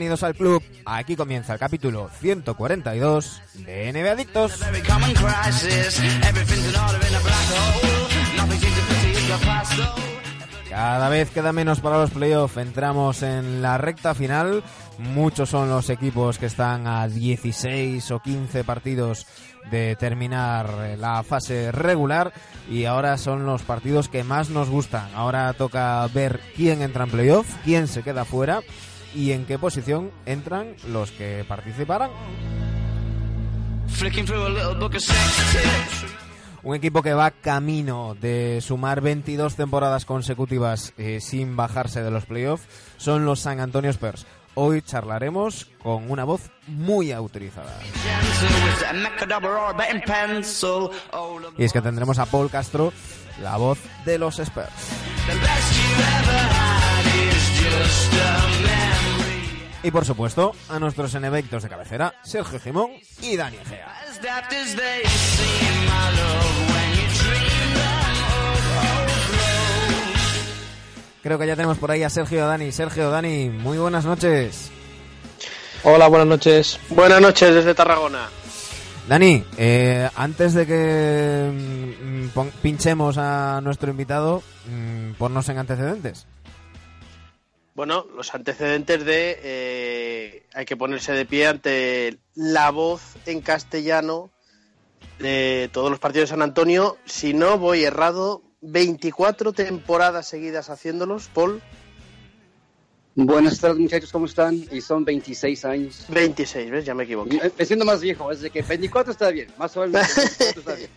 Bienvenidos al club. Aquí comienza el capítulo 142 de NBA Adictos. Cada vez queda menos para los playoffs. Entramos en la recta final. Muchos son los equipos que están a 16 o 15 partidos de terminar la fase regular y ahora son los partidos que más nos gustan. Ahora toca ver quién entra en playoff, quién se queda fuera y en qué posición entran los que participarán. Un equipo que va camino de sumar 22 temporadas consecutivas eh, sin bajarse de los playoffs son los San Antonio Spurs. Hoy charlaremos con una voz muy autorizada. Y es que tendremos a Paul Castro, la voz de los Spurs. Y por supuesto, a nuestros enevectos de cabecera, Sergio Gimón y Dani Egea. Creo que ya tenemos por ahí a Sergio Dani. Sergio Dani, muy buenas noches. Hola, buenas noches. Buenas noches desde Tarragona. Dani, eh, antes de que mm, pinchemos a nuestro invitado, mm, ponnos en antecedentes. Bueno, los antecedentes de eh, hay que ponerse de pie ante la voz en castellano de todos los partidos de San Antonio. Si no voy errado, 24 temporadas seguidas haciéndolos, Paul. Buenas tardes muchachos, ¿cómo están? Y son 26 años. 26, ¿ves? Ya me equivoqué. Me siento más viejo, es de que 24 está bien, más o menos. Está bien.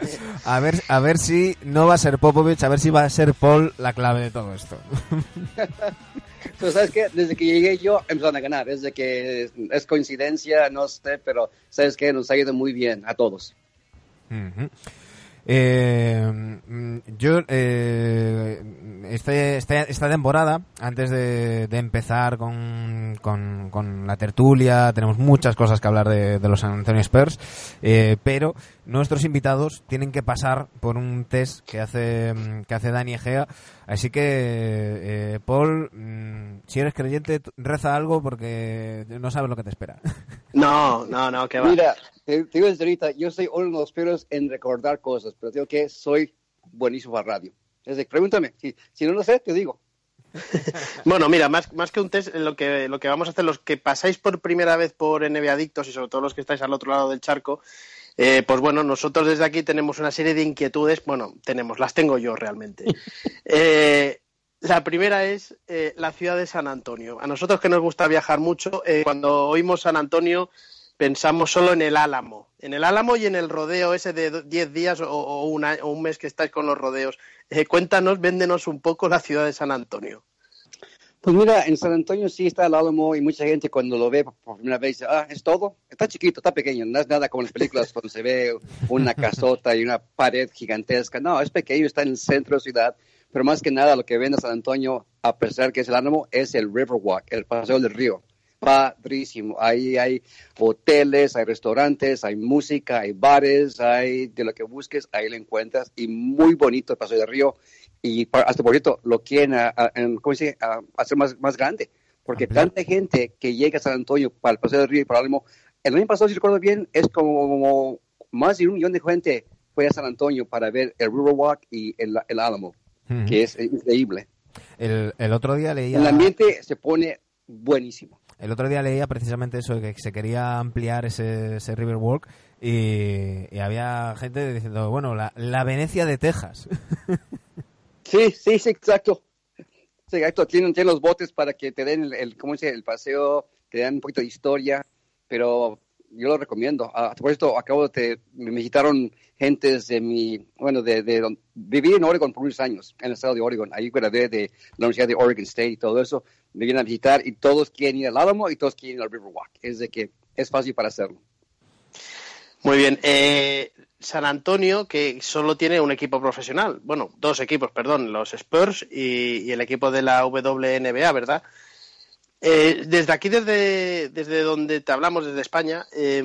A ver, a ver si no va a ser Popovich, a ver si va a ser Paul la clave de todo esto. Pero sabes qué, desde que llegué yo empezaron a ganar, es de que es coincidencia, no sé, pero sabes qué, nos ha ido muy bien a todos. Eh, yo, eh, este, este, esta temporada, antes de, empezar con, con, la tertulia, tenemos muchas cosas que hablar de, los San Antonio Spurs, eh, pero nuestros invitados tienen que pasar por un test que hace, que hace Dani Egea. Así que, eh, Paul, mm, si eres creyente, reza algo porque no sabes lo que te espera. No, no, no, que va. Mira, te, digo desde ahorita, yo soy uno de los peores en recordar cosas, pero digo que soy buenísimo a radio. Desde, pregúntame, si, si no lo sé, te digo. bueno, mira, más, más que un test, lo que, lo que vamos a hacer, los que pasáis por primera vez por NBA Adictos y sobre todo los que estáis al otro lado del charco, eh, pues bueno, nosotros desde aquí tenemos una serie de inquietudes, bueno, tenemos, las tengo yo realmente. Eh, la primera es eh, la ciudad de San Antonio. A nosotros que nos gusta viajar mucho, cuando oímos San Antonio pensamos solo en el Álamo. En el Álamo y en el rodeo ese de 10 días o, un mes que estáis con los rodeos. cuéntanos, véndenos un poco la ciudad de San Antonio. Pues mira, en San Antonio sí está el Álamo y mucha gente cuando lo ve por primera vez dice, ah, es todo. Está chiquito, está pequeño, no es nada como en las películas cuando se ve una casota y una pared gigantesca. No, es pequeño, está en el centro de la ciudad. Pero más que nada lo que ven San Antonio, a pesar que es el Álamo, es el Riverwalk, el paseo del río. Padrísimo. Ahí hay hoteles, hay restaurantes, hay música, hay bares, hay de lo que busques, ahí lo encuentras. Y muy bonito el paseo del río y hasta por cierto lo quieren hacer más, más grande, porque ah, tanta gente que llega a San Antonio para el Paseo del Río y para Álamo, el año pasado, si recuerdo bien, es como más de un millón de gente fue a San Antonio para ver el Riverwalk y el, el Álamo, que es increíble. El, el, otro día leía... El ambiente se pone buenísimo. El otro día leía precisamente eso, que se quería ampliar ese, ese Riverwalk y, y, había gente diciendo, bueno, la, la Venecia de Texas. Sí, sí, sí, exacto. Sí, exacto. Tienen, tienen los botes para que te den el, el ¿cómo dice? el paseo, te dan un poquito de historia, pero yo lo recomiendo. Ah, por esto acabo de, me visitaron gentes de mi, bueno, de, de, don- viví en Oregon por unos años, en el estado de Oregon. Ahí gradué de la Universidad de Oregon State y todo eso. Me vienen a visitar y todos quieren ir al Álamo y todos quieren ir al Riverwalk. Es de que es fácil para hacerlo. Muy bien. Eh, San Antonio, que solo tiene un equipo profesional, bueno, dos equipos, perdón, los Spurs y, el equipo de la WNBA, ¿verdad? Eh, desde aquí, desde, desde donde te hablamos, desde España, eh,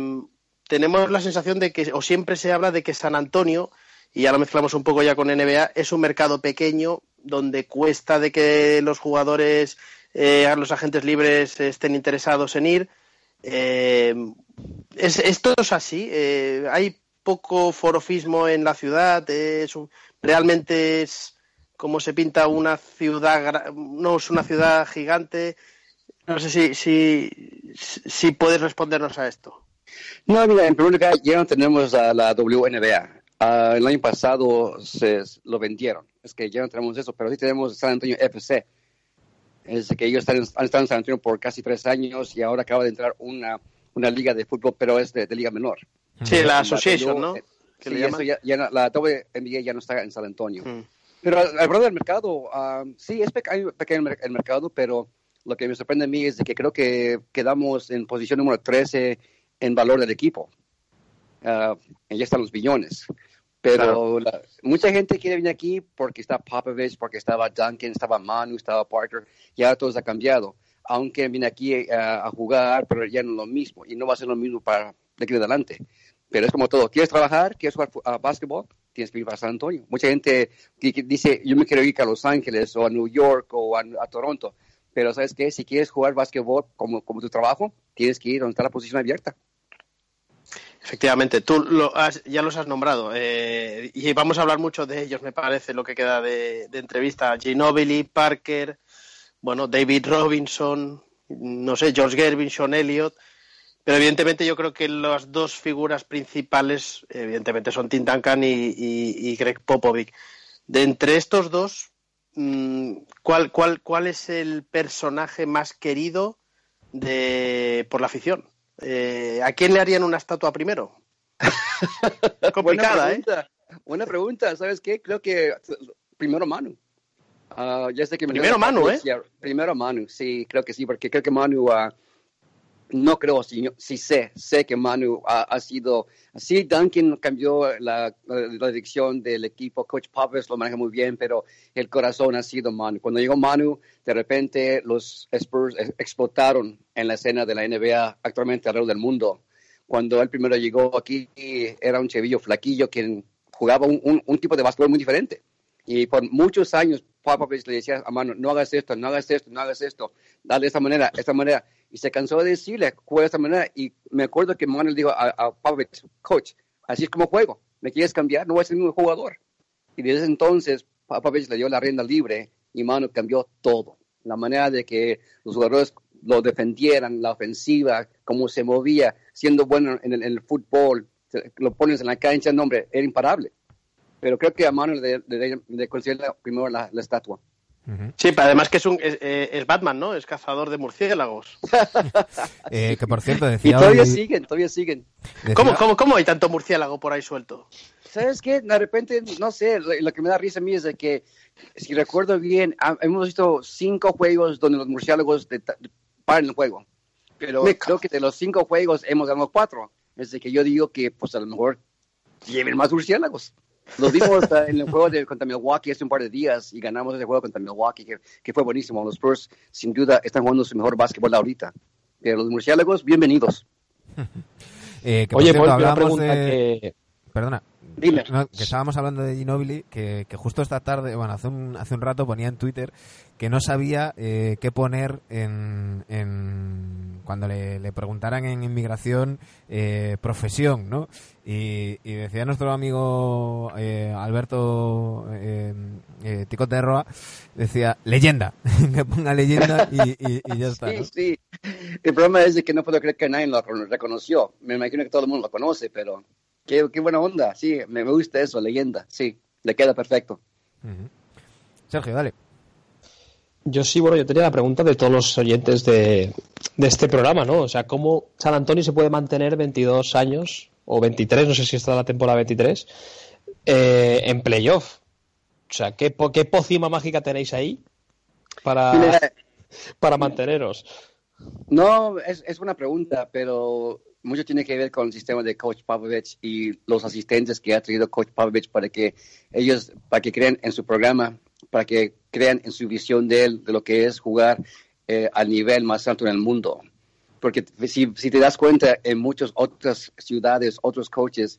tenemos la sensación de que, o siempre se habla de que San Antonio, y ya lo mezclamos un poco ya con NBA, es un mercado pequeño donde cuesta de que los jugadores, eh, los agentes libres estén interesados en ir. Eh, es, esto es así. hay poco forofismo en la ciudad. es un- realmente es como se pinta una ciudad. No es una ciudad gigante. No sé si, si, si puedes respondernos a esto. No, mira, en primer lugar, ya no tenemos a la WNBA. Ah, el año pasado se lo vendieron. Es que ya no tenemos eso, pero sí tenemos San Antonio FC. Es que ellos están, han estado en San Antonio por casi tres años y ahora acaba de entrar una, una liga de fútbol, pero es de, de liga menor. Sí, la Association, ¿no? Que Sí, eso ya, ya la WNBA ya no está en San Antonio. Mm. Pero alrededor del mercado, ah, sí, es pequeño, pequeño el mer- el mercado, pero lo que me sorprende a mí es de que creo que quedamos en posición número 13 en valor del equipo. Y ya están los billones. Pero la- mucha gente quiere venir aquí porque está Popovich, porque estaba Duncan, estaba Manu, estaba Parker, ya todo se ha cambiado. Aunque viene aquí eh, a jugar, pero ya no es lo mismo y no va a ser lo mismo para de aquí en adelante. Pero es como todo, ¿quieres trabajar? ¿Quieres jugar a básquetbol? Tienes que ir para San Antonio. Mucha gente que- que dice, yo me quiero ir a Los Ángeles o a New York o a, Toronto. Pero ¿sabes qué? Si quieres jugar básquetbol como, como tu trabajo, tienes que ir donde está la posición abierta. Efectivamente, tú lo has- ya los has nombrado eh, y vamos a hablar mucho de ellos, me parece, lo que queda de, de entrevista. Ginobili, Parker, bueno, David Robinson, no sé, George Gervin, Sean Elliott, pero evidentemente yo creo que las dos figuras principales, evidentemente, son Tim Duncan y, y- y Greg Popovich. De entre estos dos, mm, ¿cuál, cuál, ¿cuál es el personaje más querido de, por la afición? Eh, ¿A quién le harían una estatua primero? Complicada, Buena ¿eh? pregunta. Buena pregunta. ¿Sabes qué? Creo que primero Manu. Ah, ya sé que me- Primero Manu, ¿eh? Primero Manu, sí, creo que sí, porque creo que Manu, ah, no creo, sí, sí sé, sé que Manu ha, sido, sí, Duncan cambió la, dirección del equipo, Coach Popovich lo maneja muy bien, pero el corazón ha sido Manu. Cuando llegó Manu, de repente los Spurs ex- explotaron en la escena de la NBA actualmente alrededor del mundo. Cuando él primero llegó aquí, era un chevillo flaquillo que jugaba un, tipo de básquetbol muy diferente. Y por muchos años, Popovich le decía a Manu, no hagas esto, no hagas esto, no hagas esto, dale de esta manera, esta manera. Y se cansó de decirle, juega de esta manera. Y me acuerdo que Manu le dijo a, a coach, así es como juego, ¿me quieres cambiar? No voy a ser un jugador. Y desde entonces, Popovich le dio la rienda libre y Manu cambió todo. La manera de que los jugadores lo defendieran, la ofensiva, cómo se movía, siendo bueno en el, en el fútbol, lo pones en la cancha, no, hombre, era imparable. Pero creo que a Manu le, le, le considera primero la, la estatua. Ujú. Sí, pero además que es, un, es, eh, es Batman, ¿no? Es cazador de murciélagos. Eh, que por cierto, Y decía todavía hoy- siguen, todavía siguen. decía- ¿Cómo, cómo, ¿Cómo hay tanto murciélago por ahí suelto? ¿Sabes qué? De repente, no sé, lo, que me da risa a mí es de que, si recuerdo bien, hemos visto cinco juegos donde los murciélagos de- de- paran el juego. Pero Me creo que de los cinco juegos hemos ganado cuatro. Es de que yo digo que, pues a lo mejor, lleven más murciélagos. Los vimos ah, en el juego de, contra Milwaukee hace un par de días y ganamos ese juego contra Milwaukee, que, que fue buenísimo. Los Spurs, sin duda, están jugando su mejor básquetbol ahorita. Pero los murciélagos, bienvenidos. eh, que por Oye, cierto, una hablamos pregunta de... que... Perdona. No, que estábamos hablando de Ginobili, que, que justo esta tarde, bueno, hace un, hace un rato ponía en Twitter que no sabía eh, qué poner en, en cuando le, le preguntaran en inmigración eh, profesión, ¿no? Y, y decía nuestro amigo eh, Alberto eh, eh, Ticot de Roa, decía leyenda, que ponga leyenda y, y- y ya está. Sí, ¿no? sí. El problema es que no puedo creer que nadie lo reconoció. Me imagino que todo el mundo lo conoce, pero qué, qué buena onda. Sí, me me gusta eso, leyenda. Sí, le queda perfecto. Sergio, dale. Yo sí, bueno, yo tenía la pregunta de todos los oyentes de, este programa, ¿no? O sea, ¿cómo San Antonio se puede mantener 22 años, o 23, no sé si está la temporada 23, eh, en playoff? O sea, ¿qué, ¿qué pócima mágica tenéis ahí para, para manteneros? No, es, es una pregunta, pero mucho tiene que ver con el sistema de Coach Popovich y los asistentes que ha traído Coach Popovich para que ellos, para que crean en su programa, para que crean en su visión de él, de lo que es jugar eh, al nivel más alto en el mundo. Porque si, si te das cuenta, en muchas otras ciudades, otros coaches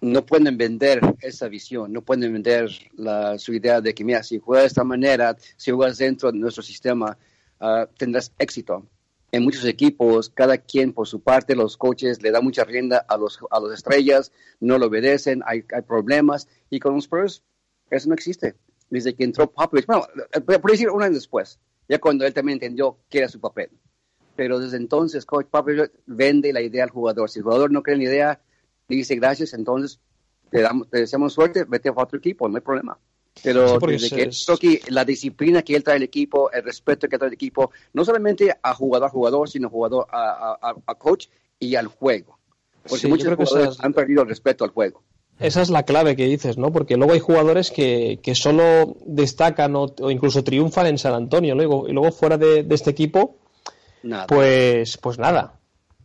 no pueden vender esa visión, no pueden vender la, su idea de que, mira, si juegas de esta manera, si juegas dentro de nuestro sistema, uh, tendrás éxito en muchos equipos, cada quien por su parte, los coaches le dan mucha rienda a los, a los estrellas, no lo obedecen, hay, hay problemas, y con los Spurs eso no existe. Desde que entró Popovich, bueno, eh, por decir un año después, ya cuando él también entendió que era su papel. Pero desde entonces, Coach Popovich vende la idea al jugador. Si el jugador no cree en la idea, le dice gracias, entonces te, damos, te deseamos suerte, vete a otro equipo, no hay problema. Pero desde que, la disciplina que él trae al equipo, el respeto que trae al equipo, no solamente a jugador a jugador, sino jugador a, a, coach y al juego. Porque muchos jugadores han perdido el respeto al juego. Esa es la clave que dices, ¿no? Porque luego hay jugadores que, que solo destacan o, incluso triunfan en San Antonio, luego, y luego fuera de, este equipo, pues pues nada.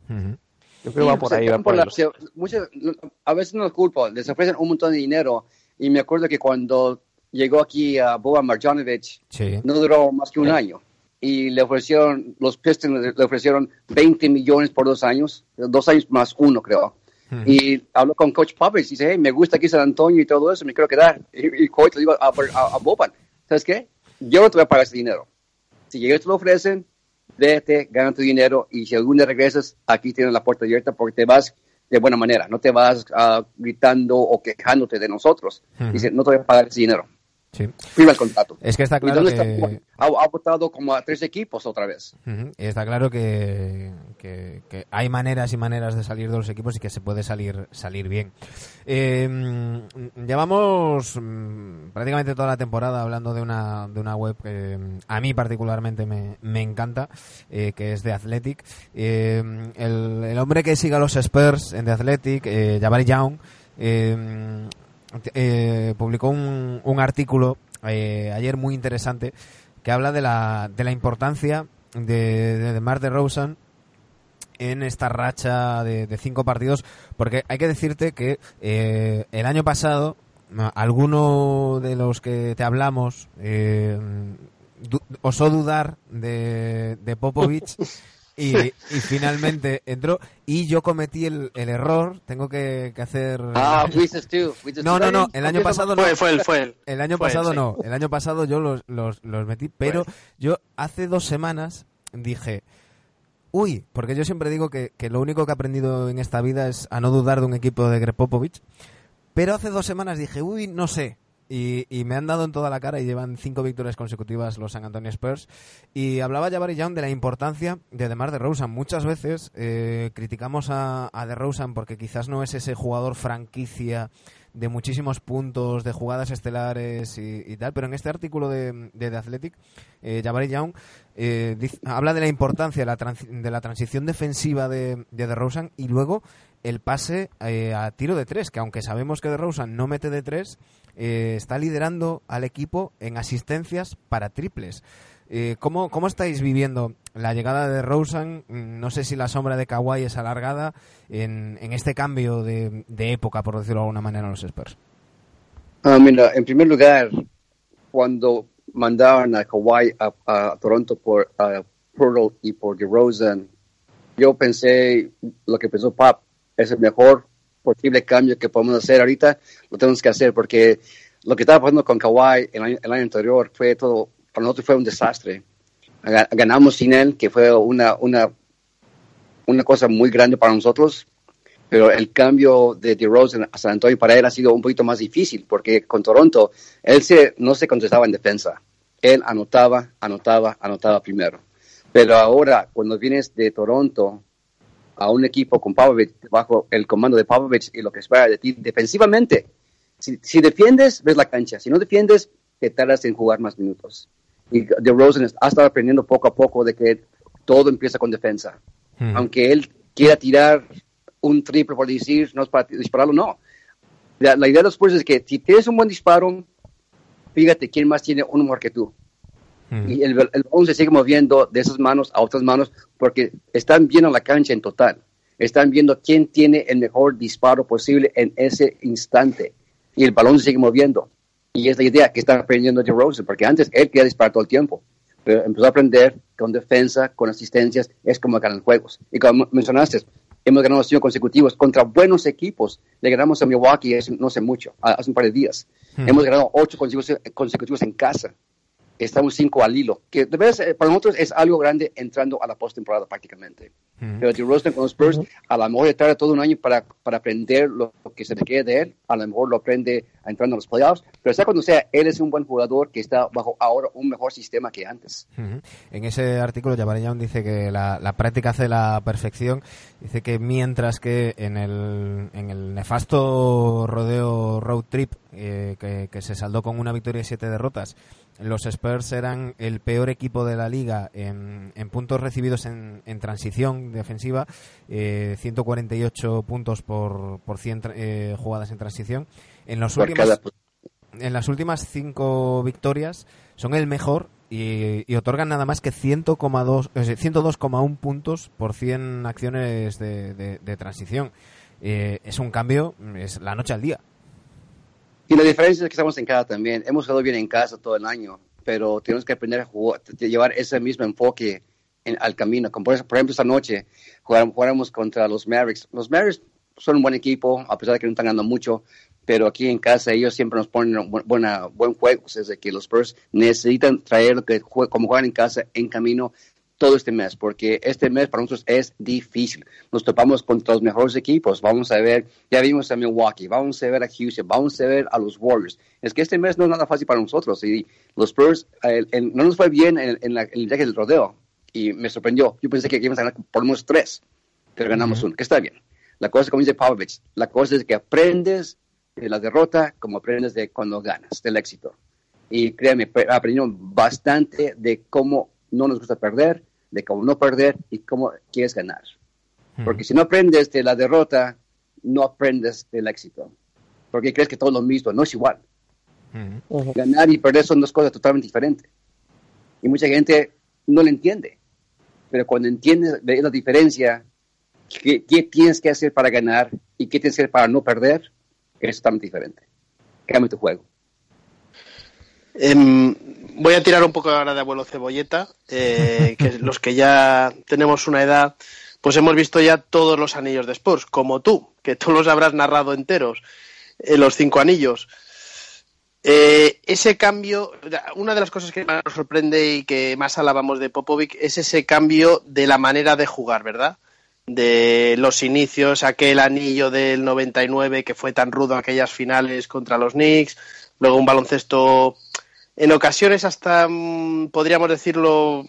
Yo creo que va por ahí. Va por a veces no es culpa, les ofrecen un montón de dinero y me acuerdo que cuando llegó aquí a Boban Marjanovic, no duró más que un año. Y le ofrecieron, los Pistons le ofrecieron 20 millones por dos años, dos años más uno, creo. Y habló con Coach Popovich y dice, hey, me gusta aquí San Antonio y todo eso, me quiero quedar. Y, Coach le dijo a, a, Boban, ¿sabes qué? Yo no te voy a pagar ese dinero. Si ellos te lo ofrecen, vete, gana tu dinero y si algún día regresas, aquí tienes la puerta abierta porque te vas de buena manera, no te vas uh, gritando o quejándote de nosotros. Dice, no te voy a pagar ese dinero. Sí. Firma el contrato. Es que está claro que... Ha, votado como a tres equipos otra vez. Está claro que, que, hay maneras y maneras de salir de los equipos y que se puede salir, salir bien. Eh, llevamos mm, prácticamente toda la temporada hablando de una, de una web que mm, a mí particularmente me, me encanta, eh, que es de Athletic. Eh, el, el, hombre que siga a los Spurs en The Athletic, eh, Jabari Young, eh, eh, publicó un, un artículo eh, ayer muy interesante que habla de la, de la importancia de, de, Mar de Rosen en esta racha de, de, cinco partidos, porque hay que decirte que eh, el año pasado alguno de los que te hablamos eh, osó dudar de, de Popovich Y, finalmente entró y yo cometí el, el error, tengo que, que hacer... Ah, No, no, no, el año pasado no. Fue, fue él, fue él. El año pasado no, el año pasado yo los, los, los metí, pero yo hace dos semanas dije, uy, porque yo siempre digo que, que, lo único que he aprendido en esta vida es a no dudar de un equipo de Greg Popovich, pero hace dos semanas dije, uy, no sé, y, y, me han dado en toda la cara y llevan cinco victorias consecutivas los San Antonio Spurs. Y hablaba Jabari Young de la importancia de DeMar DeRozan. Muchas veces eh, criticamos a, a DeRozan porque quizás no es ese jugador franquicia de muchísimos puntos, de jugadas estelares y, tal, pero en este artículo de, de The Athletic, eh, Jabari Young eh, habla de la importancia de la, de la transición defensiva de, de DeRozan y luego el pase eh, a tiro de tres, que aunque sabemos que DeRozan no mete de tres, eh, está liderando al equipo en asistencias para triples. Eh, ¿cómo, ¿Cómo estáis viviendo la llegada de Rosen? Mm, no sé si la sombra de Kawhi es alargada en, en este cambio de, de, época, por decirlo de alguna manera, en los Spurs. Ah, mira, en primer lugar, cuando mandaron a Kawhi a, a Toronto por uh, y por DeRozan, yo pensé lo que pensó Pap, es el mejor posible cambio que podemos hacer ahorita, lo tenemos que hacer porque lo que estaba pasando con Kawhi el año, el año anterior fue todo, para nosotros fue un desastre. Ganamos sin él, que fue una, una, una cosa muy grande para nosotros, pero el cambio de DeRozan a San Antonio para él ha sido un poquito más difícil, porque con Toronto él se, no se contestaba en defensa. Él anotaba, anotaba, anotaba primero. Pero ahora, cuando vienes de Toronto a un equipo con Pavlovich bajo el comando de Pavlovich y lo que espera de ti defensivamente. Si, si, defiendes, ves la cancha. Si no defiendes, te tardas en jugar más minutos. Y de Rosen ha estado aprendiendo poco a poco de que todo empieza con defensa. Mm. Aunque él quiera tirar un triple por decir, no es para dispararlo, no. La, la idea de los Spurs es que si tienes un buen disparo, fíjate quién más tiene uno mejor que tú. Mm. Y el, el balón se sigue moviendo de esas manos a otras manos porque están viendo la cancha en total. Están viendo quién tiene el mejor disparo posible en ese instante. Y el balón se sigue moviendo. Y es la idea que está aprendiendo DeRozan, porque antes él quería disparar todo el tiempo. Pero empezó a aprender con defensa, con asistencias, es como ganan juegos. Y como mencionaste, hemos ganado cinco consecutivos contra buenos equipos. Le ganamos a Milwaukee hace, no sé mucho, hace un par de días. Hmm. Hemos ganado ocho consecutivos, consecutivos en casa. Estamos cinco al hilo, que de veras, eh, para nosotros es algo grande entrando a la postemporada prácticamente. Mm. Pero DeRozan con los Spurs, a lo mejor le tarda todo un año para, para aprender lo, que se requiere de él. A lo mejor lo aprende entrando a los playoffs. Pero sea cuando sea, él es un buen jugador que está bajo ahora un mejor sistema que antes. En ese artículo, Young dice que la, la práctica hace la perfección. Dice que mientras que en el, en el nefasto rodeo road trip, eh, que, que se saldó con una victoria y siete derrotas, los Spurs eran el peor equipo de la liga en, en puntos recibidos en, en transición defensiva, eh, 148 puntos por, por 100 tra- eh, jugadas en transición. En los últimos, en las últimas cinco victorias son el mejor y, y otorgan nada más que 100,2 eh, 102,1 puntos por 100 acciones de, de- de transición. Eh, es un cambio, es la noche al día. Y la diferencia es que estamos en casa también. Hemos jugado bien en casa todo el año, pero tenemos que aprender a jugar, a llevar ese mismo enfoque en- al camino. Como por, ejemplo, esta noche jugáramos, contra los Mavericks. Los Mavericks son un buen equipo, a pesar de que no están ganando mucho, pero aquí en casa ellos siempre nos ponen bu- buena, buen juego. Es de que los Spurs necesitan traer lo que jue- como juegan en casa en camino todo este mes, porque este mes para nosotros es difícil. Nos topamos contra los mejores equipos. Vamos a ver, ya vimos a Milwaukee, vamos a ver a Houston, vamos a ver a los Warriors. Es que este mes no es nada fácil para nosotros. Y los Spurs el- no nos fue bien en, en el viaje del rodeo y me sorprendió. Yo pensé que íbamos a ganar por lo menos tres, pero ganamos uno, que está bien. La cosa, como dice Pavlovich, la cosa es que aprendes de la derrota como aprendes de cuando ganas, del éxito. Y créeme, pe- aprendieron bastante de cómo no nos gusta perder, de cómo no perder y cómo quieres ganar. Porque si no aprendes de la derrota, no aprendes del éxito. Porque crees que todo es lo mismo, no es igual. Ujú. Ganar y perder son dos cosas totalmente diferentes. Y mucha gente no lo entiende. Pero cuando entiendes de la diferencia, qué, qué tienes que hacer para ganar y qué tienes que hacer para no perder, es totalmente diferente. Cambia tu juego. Em, voy a tirar un poco ahora de abuelo cebolleta, eh, que los que ya tenemos una edad, pues hemos visto ya todos los anillos de Spurs, como tú, que tú los habrás narrado enteros, eh, los cinco anillos. Eh, ese cambio, una de las cosas que más nos sorprende y que más alabamos de Popovic es ese cambio de la manera de jugar, ¿verdad? De los inicios, aquel anillo del 99 que fue tan rudo aquellas finales contra los Knicks, luego un baloncesto en ocasiones hasta mm, podríamos decirlo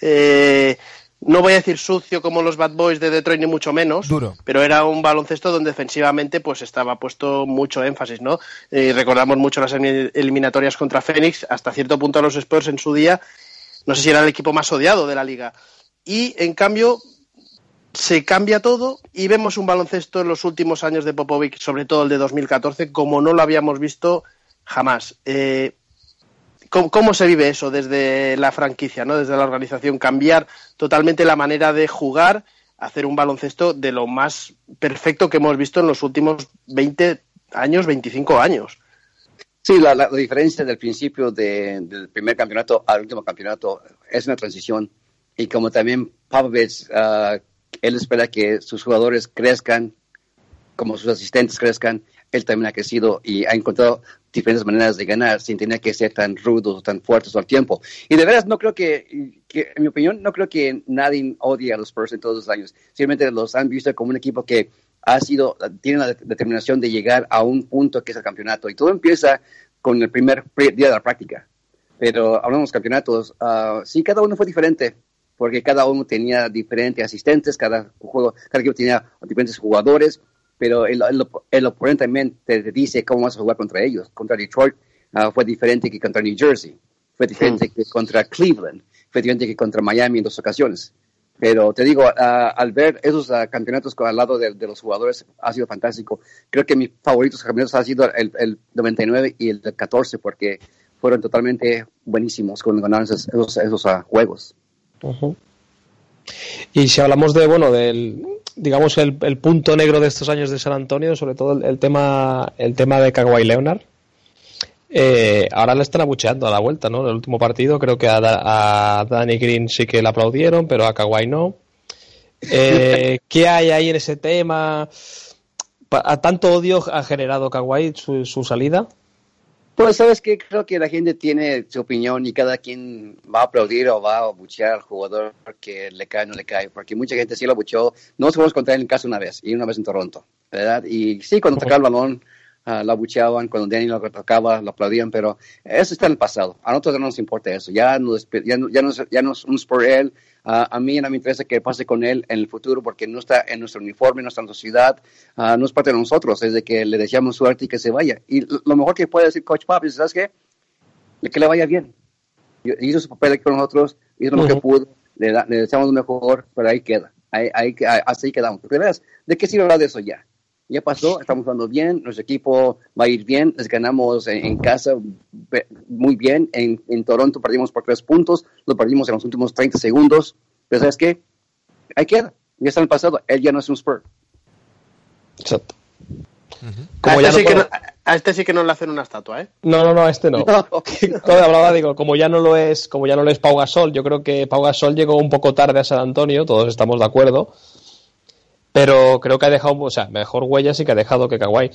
eh, no voy a decir sucio como los Bad Boys de Detroit ni mucho menos Duro. pero era un baloncesto donde defensivamente pues estaba puesto mucho énfasis no Eh, recordamos mucho las elim- eliminatorias contra Phoenix hasta cierto punto a los Spurs en su día no sé si era el equipo más odiado de la liga y en cambio se cambia todo y vemos un baloncesto en los últimos años de Popovic, sobre todo el de 2014, como no lo habíamos visto jamás. Eh, ¿cómo, cómo se vive eso desde la franquicia, ¿no? desde la organización? Cambiar totalmente la manera de jugar, hacer un baloncesto de lo más perfecto que hemos visto en los últimos 20 años, 25 años. Sí, la, la- diferencia del principio de- del primer campeonato al último campeonato es una transición. Y como también Popovich, ah, él espera que sus jugadores crezcan, como sus asistentes crezcan, él también ha crecido y ha encontrado diferentes maneras de ganar sin tener que ser tan rudos o tan fuertes todo el tiempo. Y de veras, no creo que, en mi opinión, no creo que nadie odie a los Spurs en todos los años. Simplemente los han visto como un equipo que ha sido, tiene la determinación de llegar a un punto que es el campeonato. Y todo empieza con el primer pri- día de la práctica. Pero hablando de los campeonatos, ah, sí, cada uno fue diferente, porque cada uno tenía diferentes asistentes, cada juego, cada equipo tenía diferentes jugadores, pero el, el, el oponente también te, te dice cómo vas a jugar contra ellos. Contra Detroit ah, fue diferente que contra New Jersey. fue diferente que contra Cleveland, fue diferente que contra Miami en dos ocasiones. Pero te digo, ah, al ver esos ah, campeonatos al lado de, de los jugadores, ha sido fantástico. Creo que mis favoritos campeonatos han sido el, el 99 y el 14, porque fueron totalmente buenísimos cuando ganaron esos, esos, esos, ah, juegos. Y si hablamos de, bueno, del, digamos, el, el punto negro de estos años de San Antonio, sobre todo el, el tema, el tema de Kawhi Leonard, eh, ahora le están abucheando a la vuelta, ¿no? En el último partido creo que a, Da- a Danny Green sí que le aplaudieron, pero a Kawhi no. Eh, ¿Qué hay ahí en ese tema? ¿A tanto odio ha generado Kawhi su, su salida? Pues sabes que creo que la gente tiene su opinión y cada quien va a aplaudir o va a buchear al jugador que le cae o no le cae, porque mucha gente sí lo bucheó. No se contra él en casa una vez y una vez en Toronto, ¿verdad? Y sí, cuando tocaba el balón ah, lo abucheaban, cuando Danny lo tocaba lo aplaudían, pero eso está en el pasado. A nosotros no nos importa eso. Ya no, despe- ya no, ya no, es- ya no es un por él. Ah, a mí no me interesa que pase con él en el futuro porque no está en nuestro uniforme, no está en nuestra ciudad, ah, no es parte de nosotros, es de que le deseamos suerte y que se vaya. Y lo mejor que puede decir Coach Pop es, ¿sabes qué? Que le vaya bien. Hizo su papel aquí con nosotros, hizo lo que pudo, le, da- le deseamos lo mejor, pero ahí queda. Ahí, ahí, ahí- así quedamos. Porque verás, ¿de qué sirve hablar de eso ya? Ya pasó, estamos jugando bien, nuestro equipo va a ir bien, les ganamos en, en casa muy bien, en, en Toronto perdimos por tres puntos, lo perdimos en los últimos 30 segundos, pero ¿sabes qué? Ahí queda, ya está en el pasado, él ya no es un Spur. Exacto. Como este, ya no sí que puedo- no, a este sí que no le hacen una estatua, ¿eh? No, no, no, a este no. Todo hablaba, digo, como ya no lo es, como ya no lo es Pau Gasol, yo creo que Pau Gasol llegó un poco tarde a San Antonio, todos estamos de acuerdo. Pero creo que ha dejado, o sea, mejor huella sí que ha dejado que Kawhi.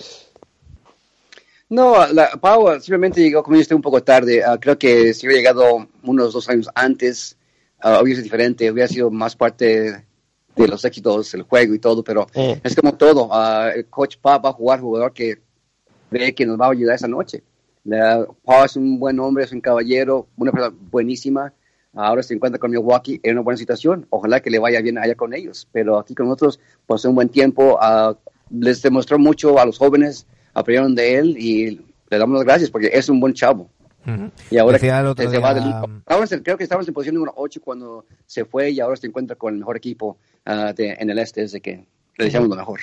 No, la, Pau simplemente llegó, como yo estoy un poco tarde. ah, creo que si hubiera llegado unos dos años antes, ah, hubiera sido diferente, hubiera sido más parte de los éxitos, el juego y todo, pero Mm. es como todo. ah, el coach Pau va a jugar jugador que cree que nos va a ayudar esa noche. Pau es un buen hombre, es un caballero, una persona buenísima. Ahora se encuentra con Milwaukee en una buena situación. Ojalá que le vaya bien allá con ellos. Pero aquí con nosotros pasó un buen tiempo. ah, les demostró mucho a los jóvenes, aprendieron de él y le damos las gracias porque es un buen chavo. Y ahora se va día, del- ahora se- creo que estábamos en posición número 8 cuando se fue y ahora se encuentra con el mejor equipo ah, de- en el este. Es de que le deseamos lo mejor.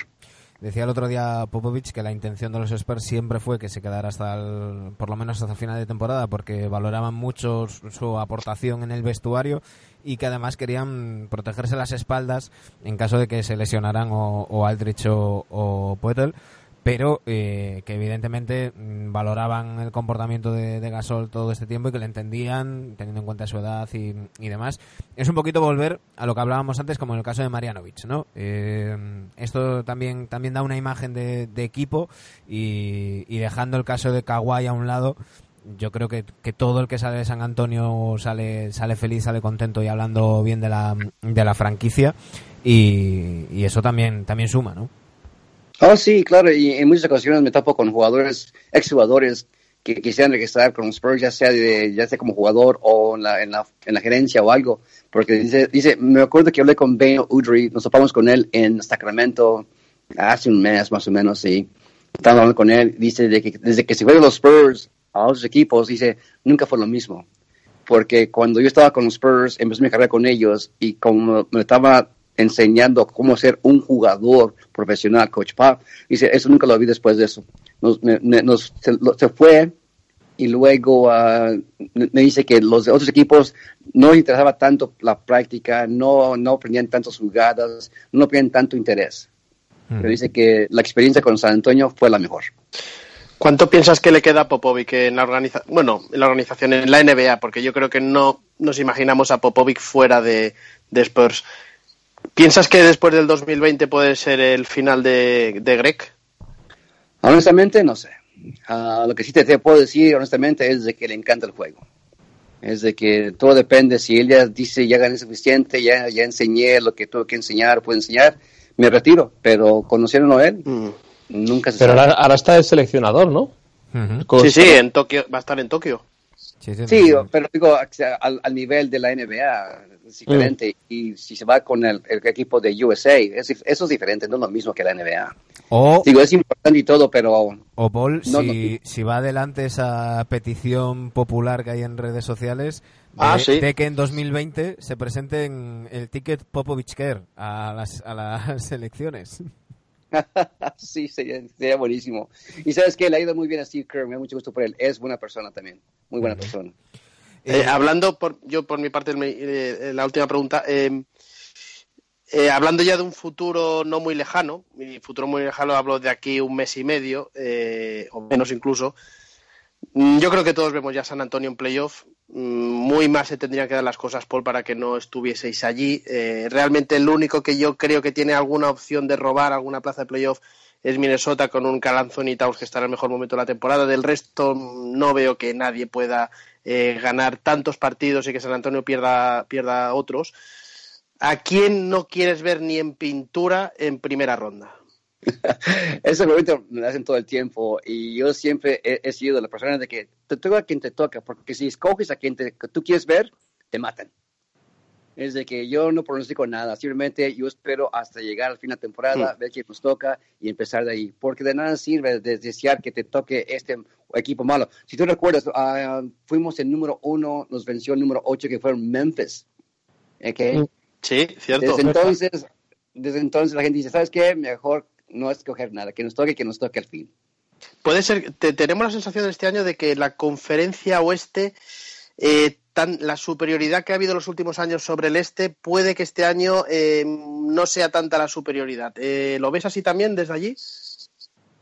Decía el otro día Popovich que la intención de los Spurs siempre fue que se quedara hasta el, por lo menos hasta el final de temporada porque valoraban mucho su, aportación en el vestuario y que además querían protegerse las espaldas en caso de que se lesionaran o, o Aldrich o, o Poeltl, pero eh, que evidentemente mm, valoraban el comportamiento de, de Gasol todo este tiempo y que le entendían teniendo en cuenta su edad y, y demás. Es un poquito volver a lo que hablábamos antes como en el caso de Marianovic, ¿no? Eh, esto también, también da una imagen de, de equipo y, y dejando el caso de Kawhi a un lado, yo creo que, que todo el que sale de San Antonio sale, sale feliz, sale contento y hablando bien de la, de la franquicia y, y eso también, también suma, ¿no? Oh, sí, claro, y en muchas ocasiones me tapo con jugadores, exjugadores que quisieran regresar con Spurs, ya sea, de, ya sea como jugador o en la, en, la, en la gerencia o algo, porque dice, dice, me acuerdo que hablé con Ben Udry, nos topamos con él en Sacramento hace un mes más o menos, y estábamos hablando con él, dice, de que, desde que se fueron los Spurs a otros equipos, dice, nunca fue lo mismo, porque cuando yo estaba con los Spurs, empecé mi carrera con ellos, y como me estaba enseñando cómo ser un jugador profesional, Coach Pop. Dice, eso nunca lo vi después de eso. Nos, me- me- nos- se, lo- se fue y luego ah, me dice que los otros equipos no les interesaba tanto la práctica, no, no aprendían tantas jugadas, no tenían tanto interés. Pero dice que la experiencia con San Antonio fue la mejor. ¿Cuánto piensas que le queda a Popovic en la organización? Bueno, en la organización, en la NBA, porque yo creo que no nos imaginamos a Popovic fuera de, de Spurs. ¿Piensas que después del 2020 puede ser el final de, de Greg? Honestamente, no sé. Ah, lo que sí te, te puedo decir, honestamente, es de que le encanta el juego. Es de que todo depende. Si él ya dice, ya gané suficiente, ya, ya enseñé lo que tuve que enseñar, puedo enseñar, me retiro. Pero conociéndolo a él, Mm. nunca se Pero sabe. ahora, ahora está el seleccionador, ¿no? Con- Sí, sí, en Tokio, va a estar en Tokio. Sí, sí, Sí, no, pero digo, al nivel de la NBA es diferente. Y si se va con el, el equipo de USA, es eso es diferente, no es lo mismo que la NBA. Digo, es importante y todo, pero o Paul, No, si, si va adelante esa petición popular que hay en redes sociales de, Ah, sí. de que en 2020 se presente en el ticket Popovich Care a las, a las elecciones. sí, sería, sería buenísimo. Y sabes que le ha ido muy bien a Steve Kerr, me da mucho gusto por él. Es buena persona también, muy buena persona. Eh, hablando, por, yo por mi parte, eh, la última pregunta. eh, eh, hablando ya de un futuro no muy lejano, mi futuro muy lejano hablo de aquí un mes y medio, eh, o menos incluso. Mm, Yo creo que todos vemos ya San Antonio en playoff. Mm, Muy más se tendrían que dar las cosas, Paul, para que no estuvieseis allí. Eh, realmente el único que yo creo que tiene alguna opción de robar alguna plaza de playoff es Minnesota con un Cal Anthony Towns que está en el mejor momento de la temporada. Del resto no veo que nadie pueda eh, ganar tantos partidos y que San Antonio pierda, pierda otros. ¿A quién no quieres ver ni en pintura en primera ronda? Esa pregunta me la hacen todo el tiempo y yo siempre he, sido de la persona de que te toca a quien te toca, porque si escoges a quien te- tú quieres ver, te matan. Es de que yo no pronostico nada, simplemente yo espero hasta llegar al fin de la temporada, ver quién nos toca y empezar de ahí, porque de nada sirve de- desear que te toque este equipo malo. Si tú recuerdas, ah, fuimos el número uno, nos venció el número ocho que fueron Memphis. ¿ok? Sí, cierto. Desde entonces, desde entonces la gente dice, ¿sabes qué? Mejor no escoger nada, que nos toque, que nos toque al fin. Puede ser, te- tenemos la sensación este año de que la conferencia oeste, eh, tan, la superioridad que ha habido en los últimos años sobre el este, puede que este año eh, no sea tanta la superioridad. Eh, ¿Lo ves así también desde allí?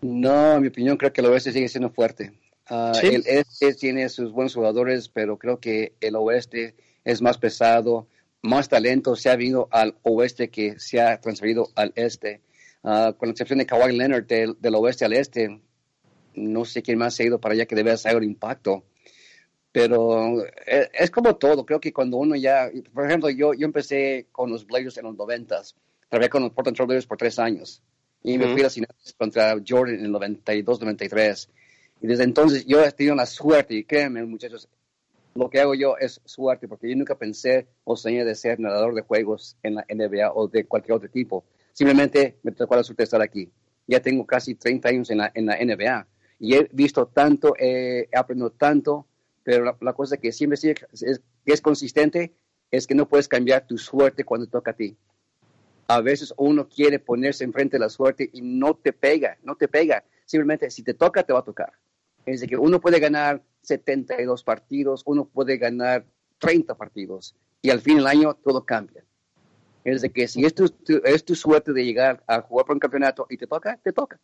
No, en mi opinión, creo que el oeste sigue siendo fuerte. Ah, ¿Sí? El este tiene sus buenos jugadores, pero creo que el oeste es más pesado, más talento se ha venido al oeste que se ha transferido al este. Ah, con la excepción de Kawhi Leonard del, del oeste al este, no sé quién más ha ido para allá que debe hacer un impacto. Pero eh, es, como todo, creo que cuando uno ya, por ejemplo, yo, yo empecé con los Blazers en los noventas, trabajé con los Portland Trail Blazers por tres años y me fui a las finales contra Jordan en el 92-93. Y desde entonces yo he tenido la suerte, y créanme muchachos, lo que hago yo es suerte, porque yo nunca pensé o soñé de ser narrador de juegos en la NBA o de cualquier otro tipo. Simplemente me tocó la suerte de estar aquí. Ya tengo casi 30 años en la, en la NBA y he visto tanto, eh, he aprendido tanto, pero la, la cosa que siempre sí es, es- consistente es que no puedes cambiar tu suerte cuando toca a ti. A veces uno quiere ponerse enfrente de la suerte y no te pega, no te pega. Simplemente si te toca, te va a tocar. Es de que uno puede ganar 72 partidos, uno puede ganar 30 partidos y al fin del año todo cambia. Es de que si es tu, tu- es tu suerte de llegar a jugar por un campeonato y te toca, te toca.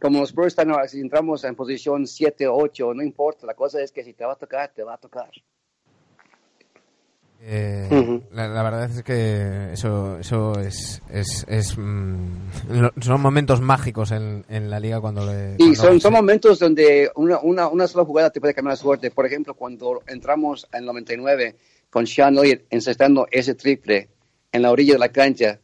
Como los Spurs están, si entramos en posición 7 o 8, no importa, la cosa es que si te va a tocar, te va a tocar. Eh, Ujú. la, la verdad es que eso, eso es, es, es, mm, son momentos mágicos en, en la liga cuando le. Y cuando son, se- son momentos donde una, una, una sola jugada te puede cambiar la suerte. Por ejemplo, cuando entramos en el 99 con Sean Elliott encestando ese triple en la orilla de la cancha,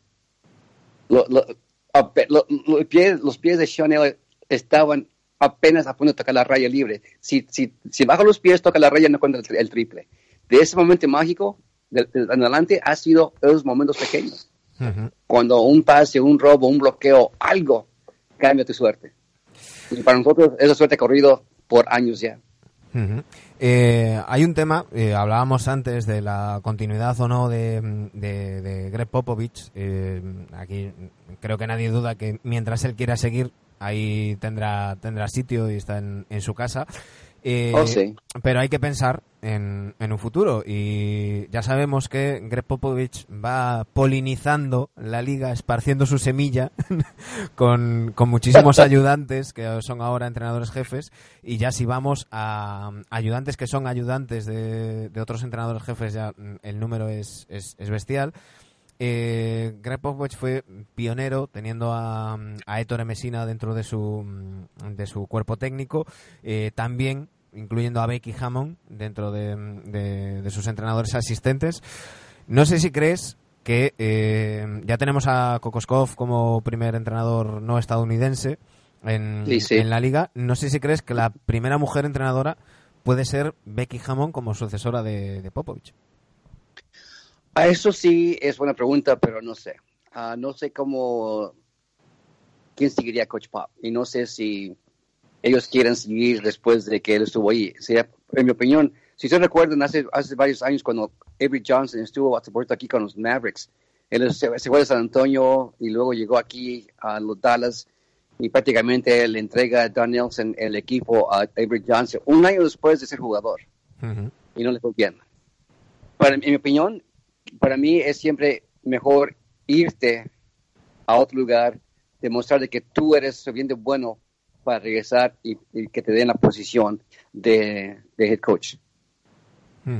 lo- lo- ape- lo- lo- pie- los pies de Sean Elliott estaban apenas a punto de tocar la raya libre. Si, si, si baja los pies, toca la raya, no cuenta el, tri- el triple. De ese momento mágico, de, de- en adelante, ha sido esos momentos pequeños. Cuando un pase, un robo, un bloqueo, algo cambia tu suerte. Y para nosotros, esa suerte ha corrido por años ya. Eh, hay un tema, eh, hablábamos antes de la continuidad o no de, de, de Greg Popovich. eh, aquí creo que nadie duda que mientras él quiera seguir, ahí tendrá, tendrá sitio y está en, en su casa. Eh, Oh, sí. Pero hay que pensar en, en un futuro y ya sabemos que Greg Popovich va polinizando la liga, esparciendo su semilla con, con muchísimos ayudantes que son ahora entrenadores jefes y ya si vamos a ayudantes que son ayudantes de, de otros entrenadores jefes ya mm, el número es, es, es bestial. Eh, Greg Popovich fue pionero teniendo a, a Ettore Messina dentro de su, mm, de su cuerpo técnico, eh, también incluyendo a Becky Hammond dentro de, de- de sus entrenadores asistentes. No sé si crees que eh, ya tenemos a Kokoskov como primer entrenador no estadounidense en, Sí, sí. en la liga. No sé si crees que la primera mujer entrenadora puede ser Becky Hammond como sucesora de, de Popovich. A eso sí es buena pregunta, pero no sé. Ah, no sé cómo. quién seguiría Coach Pop. Y no sé si ellos quieren seguir después de que él estuvo ahí. sea, en mi opinión, si se recuerdan, hace, hace varios años cuando Avery Johnson estuvo aquí con los Mavericks, él se, fue de San Antonio y luego llegó aquí a los Dallas y prácticamente le entrega a Don Nelson el equipo a Avery Johnson un año después de ser jugador. Y no le fue bien. Para, en mi opinión, para mí es siempre mejor irte a otro lugar, demostrar de que tú eres suficientemente bueno para regresar y, que te den la posición de, head coach.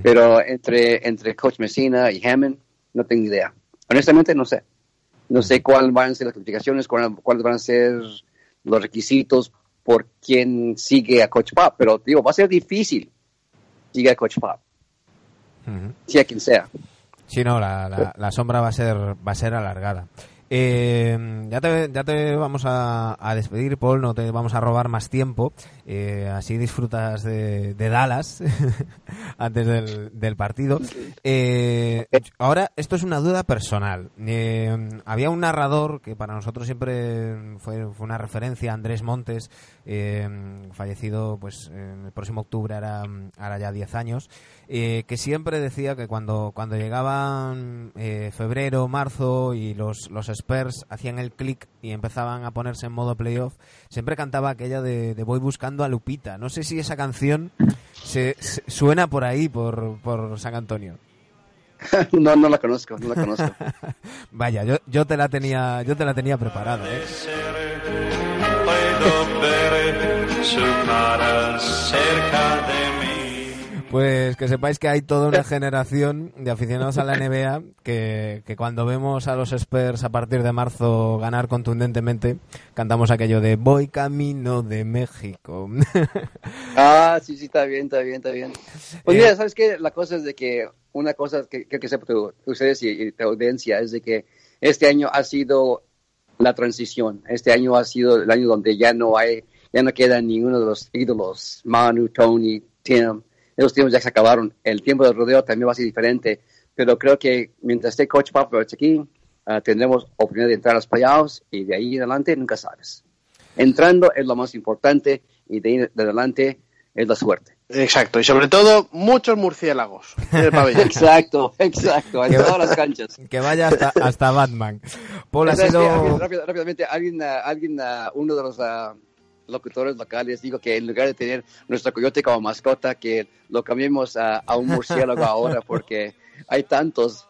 Pero entre, entre Coach Messina y Hammond, no tengo idea. Honestamente, no sé. No sé cuáles van a ser las calificaciones, cuáles van a ser los requisitos por quién sigue a Coach Pop, pero digo, va a ser difícil sigue a Coach Pop. Sea quien sea. Sí, no, la, la, sombra va a ser va a ser alargada. Eh, ya, te, ya te vamos a, despedir, Paul, no te vamos a robar más tiempo. Eh, así disfrutas de, Dallas antes del, partido. Eh, ahora, esto es una duda personal. Eh, había un narrador que para nosotros siempre fue, fue una referencia, Andrés Montes, fallecido pues en el próximo octubre, hará, hará ya 10 años. Eh, que siempre decía que cuando, cuando llegaban eh, febrero, marzo y los, los Spurs hacían el clic y empezaban a ponerse en modo playoff, siempre cantaba aquella de, Voy buscando a Lupita. No sé si esa canción se, suena por ahí, por, por San Antonio. no, no la conozco, no la conozco. Vaya, yo, yo te la tenía, yo te la tenía preparada. ¿eh? cerca de pues que sepáis que hay toda una generación de aficionados a la NBA que, cuando vemos a los Spurs a partir de marzo ganar contundentemente, cantamos aquello de Voy camino de México. ah, sí, sí, está bien, está bien, está bien. Pues mira, eh, ¿sabes qué? La cosa es de que una cosa que creo que sepan ustedes y, y tu audiencia es de que este año ha sido la transición. Este año ha sido el año donde ya no hay, ya no queda ninguno de los ídolos, Manu, Tony, Tim esos tiempos ya se acabaron. El tiempo de rodeo también va a ser diferente, pero creo que mientras esté Coach Popovich aquí, uh, tendremos oportunidad de entrar a los playoffs y de ahí en adelante nunca sabes. Entrando es lo más importante y de ahí en adelante es la suerte. Exacto, y sobre todo muchos murciélagos exacto, exacto, en todas las canchas. Que vaya hasta, hasta Batman. Paul ha sido... rápidamente, alguien, alguien, uno de los locutores locales digo que en lugar de tener nuestro coyote como mascota, que lo cambiemos a, un murciélago ahora porque hay tantos.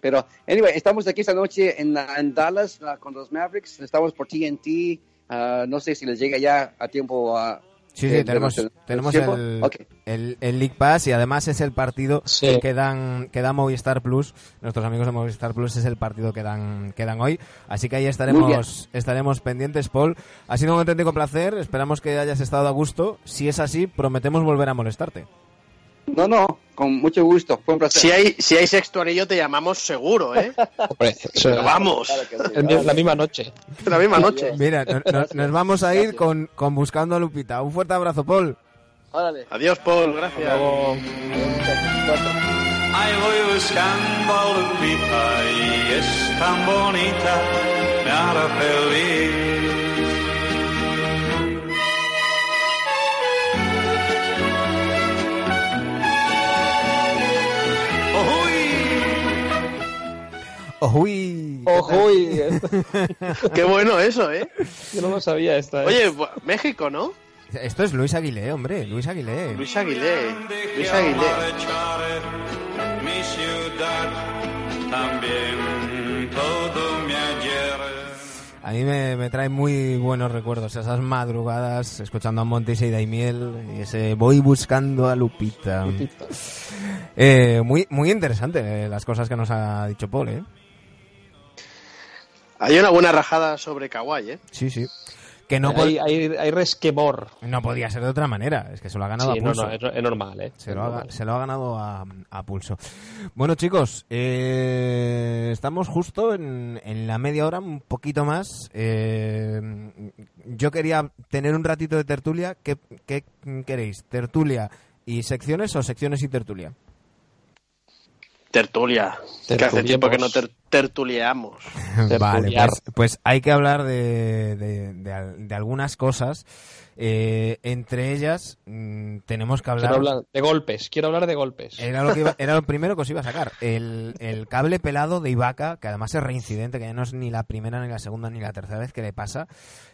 Pero, anyway, estamos aquí esta noche en, Dallas uh, con los Mavericks. Estamos por TNT. Uh, no sé si les llega ya a tiempo a, Sí, sí, tenemos, tenemos el, el, League Pass y además es el partido que dan que da Movistar Plus. Nuestros amigos de Movistar Plus es el partido que dan, que dan hoy. Así que ahí estaremos, estaremos pendientes, Paul. Ha sido un auténtico placer. Esperamos que hayas estado a gusto. Si es así, prometemos volver a molestarte. No, no, con mucho gusto. Fue un placer. Si hay, si hay sexto anillo, te llamamos seguro, ¿eh? vamos. la misma noche. La misma noche. Mira, nos vamos a ir con, con Buscando a Lupita. Un fuerte abrazo, Paul. Adiós, Paul. Gracias. Ahí voy buscando a Lupita y es tan bonita, me hará feliz. ¡Ojuy! ¡Ojuy! Qué bueno eso, ¿eh? Yo no lo sabía esta. ¿eh? Oye, México, ¿no? Esto es Luis Aguilé, hombre, Luis Aguilé. Luis Aguilé, Luis Aguilé. Mi ciudad también todo mi ayer. A mí me, trae muy buenos recuerdos esas madrugadas escuchando a Montes y Daimiel y ese voy buscando a Lupita. Eh, muy, muy interesante las cosas que nos ha dicho Paul, ¿eh? Hay una buena rajada sobre Kawhi, ¿eh? Sí, sí. Que no hay, hay, resquemor. No podía ser de otra manera. Es que se lo ha ganado a pulso. No, no, es, normal, ¿eh? Se, lo, Ha, se lo, ha, ganado a, pulso. Bueno, chicos, eh, estamos justo en, en, la media hora, un poquito más. Eh, yo quería tener un ratito de tertulia. ¿Qué, ¿Qué, queréis? ¿Tertulia y secciones o secciones y tertulia? Tertulia. Que hace tiempo que no tertuliamos. vale, pues, pues, hay que hablar de, de, de algunas cosas eh, entre ellas mm, tenemos que hablar... de golpes, quiero hablar de golpes. Era lo, era lo primero que os iba a sacar. El, el, cable pelado de Ibaka, que además es reincidente, que ya no es ni la primera, ni la segunda, ni la tercera vez que le pasa,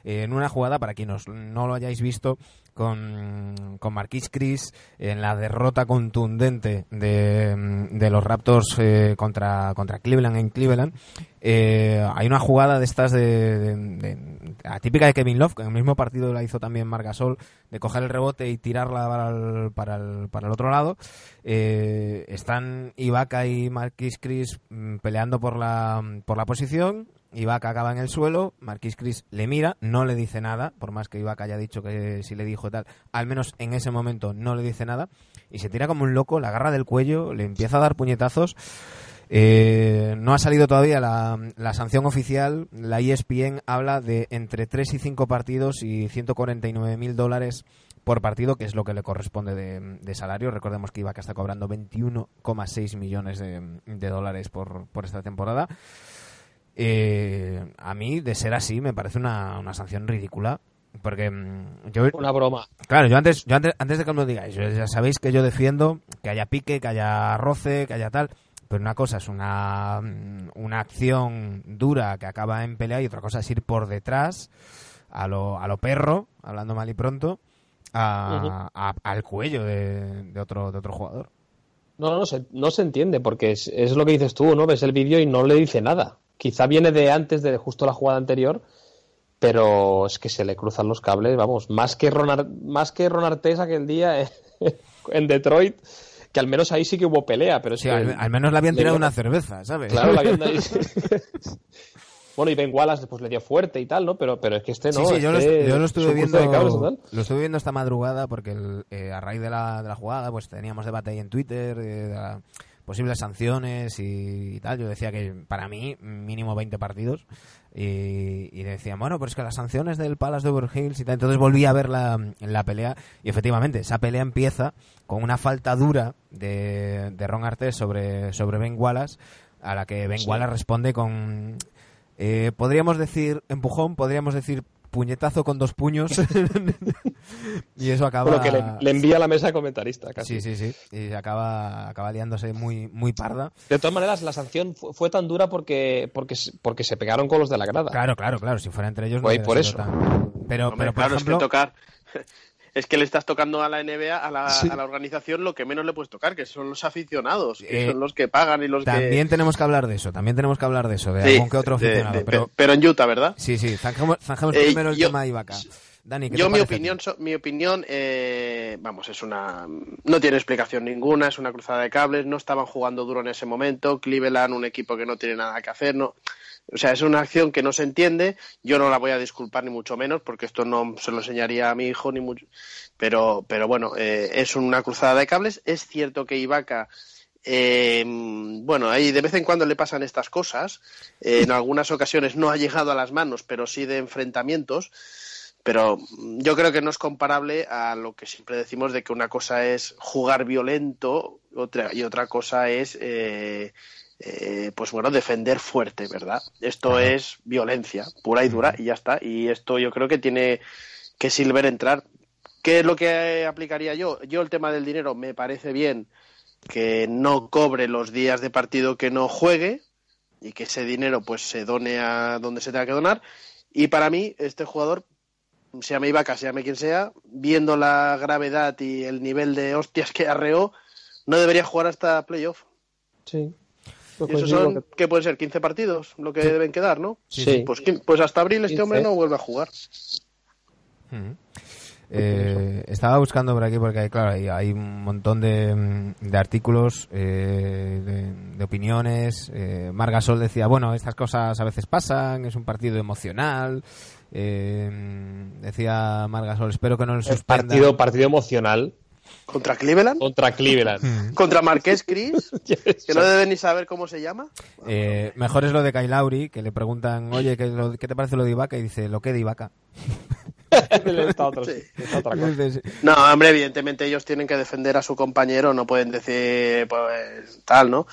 eh, en una jugada, para quienes no lo hayáis visto, con, con Marquis Chris en la derrota contundente de, de los Raptors eh, contra, contra Cleveland en Cleveland. Eh, hay una jugada de estas de, atípica de Kevin Love, que en el mismo partido la hizo también Margasol, de coger el rebote y tirarla para el, para el, para el otro lado. Eh, están Ibaka y Marquis Chris mm, peleando por la, por la posición Ibaka acaba en el suelo, Marquis Chris le mira, no le dice nada, por más que Ibaka haya dicho que si le dijo tal, al menos en ese momento no le dice nada, y se tira como un loco, la agarra del cuello, le empieza a dar puñetazos. Eh, no ha salido todavía la, sanción oficial. La ESPN habla de entre 3 y 5 partidos y 149 mil dólares por partido, que es lo que le corresponde de, salario. Recordemos que Ibaka está cobrando 21,6 millones de, de dólares por, por esta temporada. Eh, a mí, de ser así, me parece una, una sanción ridícula. Porque mm, yo... Una broma. Claro, yo antes, yo antes, antes de que me lo digáis, ya sabéis que yo defiendo que haya pique, que haya roce, que haya tal. Pero una cosa es una, mm, una acción dura que acaba en pelea y otra cosa es ir por detrás a lo, a lo perro, hablando mal y pronto, al cuello de, de, otro, de otro jugador. No, no, no se, no se entiende porque es, es lo que dices tú, ¿no? Ves el vídeo y no le dice nada. Quizá viene de antes de justo la jugada anterior, pero es que se le cruzan los cables, vamos, más que Ron, más que Ron Artes aquel día en Detroit, que al menos ahí sí que hubo pelea, pero sí, al, menos le habían tirado una cerveza, ¿sabes? Claro, la habían Bueno, y Ben Wallace pues le dio fuerte y tal, ¿no? Pero, pero es que este no. Sí, sí, yo, lo, estuve viendo. lo estuve viendo esta madrugada porque eh, a raíz de la, de la jugada, pues teníamos debate ahí en Twitter. Eh, posibles sanciones y, tal. Yo decía que para mí mínimo 20 partidos y, y decían, bueno, pero es que las sanciones del Palace de Overhills y tal. Entonces volví a ver la, la pelea y efectivamente esa pelea empieza con una falta dura de, de Ron Artes sobre, sobre Ben Wallace a la que Ben Wallace responde con... Eh, podríamos decir empujón, podríamos decir puñetazo con dos puños. y eso acaba. Lo que le, envía a la mesa comentarista, casi. Sí, sí, sí. Y acaba, acaba liándose muy, muy parda. De todas maneras, la sanción fue tan dura porque, porque, porque se pegaron con los de la grada. Claro, claro, claro. Si fuera entre ellos. No por eso. Pero, pero por claro, ejemplo... es que tocar es que le estás tocando a la NBA, a la, a la, organización, lo que menos le puedes tocar, que son los aficionados, que eh, son los que pagan y los también que... También tenemos que hablar de eso, también tenemos que hablar de eso, de algún que otro aficionado. pero... pero en Utah, ¿verdad? Sí, sí, zanjemos, eh, primero el tema de Ibaka. Dani, ¿qué yo mi opinión, mi opinión, eh, vamos, es una, no tiene explicación ninguna, es una cruzada de cables, no estaban jugando duro en ese momento, Cleveland, un equipo que no tiene nada que hacer, no, o sea, es una acción que no se entiende. Yo no la voy a disculpar ni mucho menos, porque esto no se lo enseñaría a mi hijo ni mucho. Pero, pero bueno, eh, es una cruzada de cables. Es cierto que Ibaka. Eh, bueno, ahí de vez en cuando le pasan estas cosas. Eh, en algunas ocasiones no ha llegado a las manos, pero sí de enfrentamientos. Pero yo creo que no es comparable a lo que siempre decimos de que una cosa es jugar violento otra, y otra cosa es eh, eh, pues bueno, defender fuerte, ¿verdad? Esto es violencia pura y dura y ya está. Y esto yo creo que tiene que Silver entrar. ¿Qué es lo que aplicaría yo? Yo el tema del dinero me parece bien que no cobre los días de partido que no juegue y que ese dinero pues se done a donde se tenga que donar. Y para mí, este jugador, se llame Ibaka, se llame quien sea, viendo la gravedad y el nivel de hostias que arreó, no debería jugar hasta playoff. Sí. ¿Y esos son, ¿qué puede ser? ¿15 partidos? Lo que deben quedar, ¿no? Sí. Pues, pues hasta abril este hombre no vuelve a jugar. Eh, estaba buscando por aquí porque hay, claro, hay, un montón de, de artículos, eh, de, opiniones. Eh, Margasol decía, bueno, estas cosas a veces pasan, es un partido emocional. Eh, decía Margasol, espero que no le suspendan. Partido, partido emocional. ¿Contra Cleveland? Contra Cleveland. ¿Contra Marqués Cris? que no debe ni saber cómo se llama. Eh, mejor es lo de Kyle que le preguntan, oye, ¿qué, ¿qué, te parece lo de Ibaka? Y dice, lo que de Ibaka. No, hombre, evidentemente ellos tienen que defender a su compañero, no pueden decir, pues, tal, ¿no?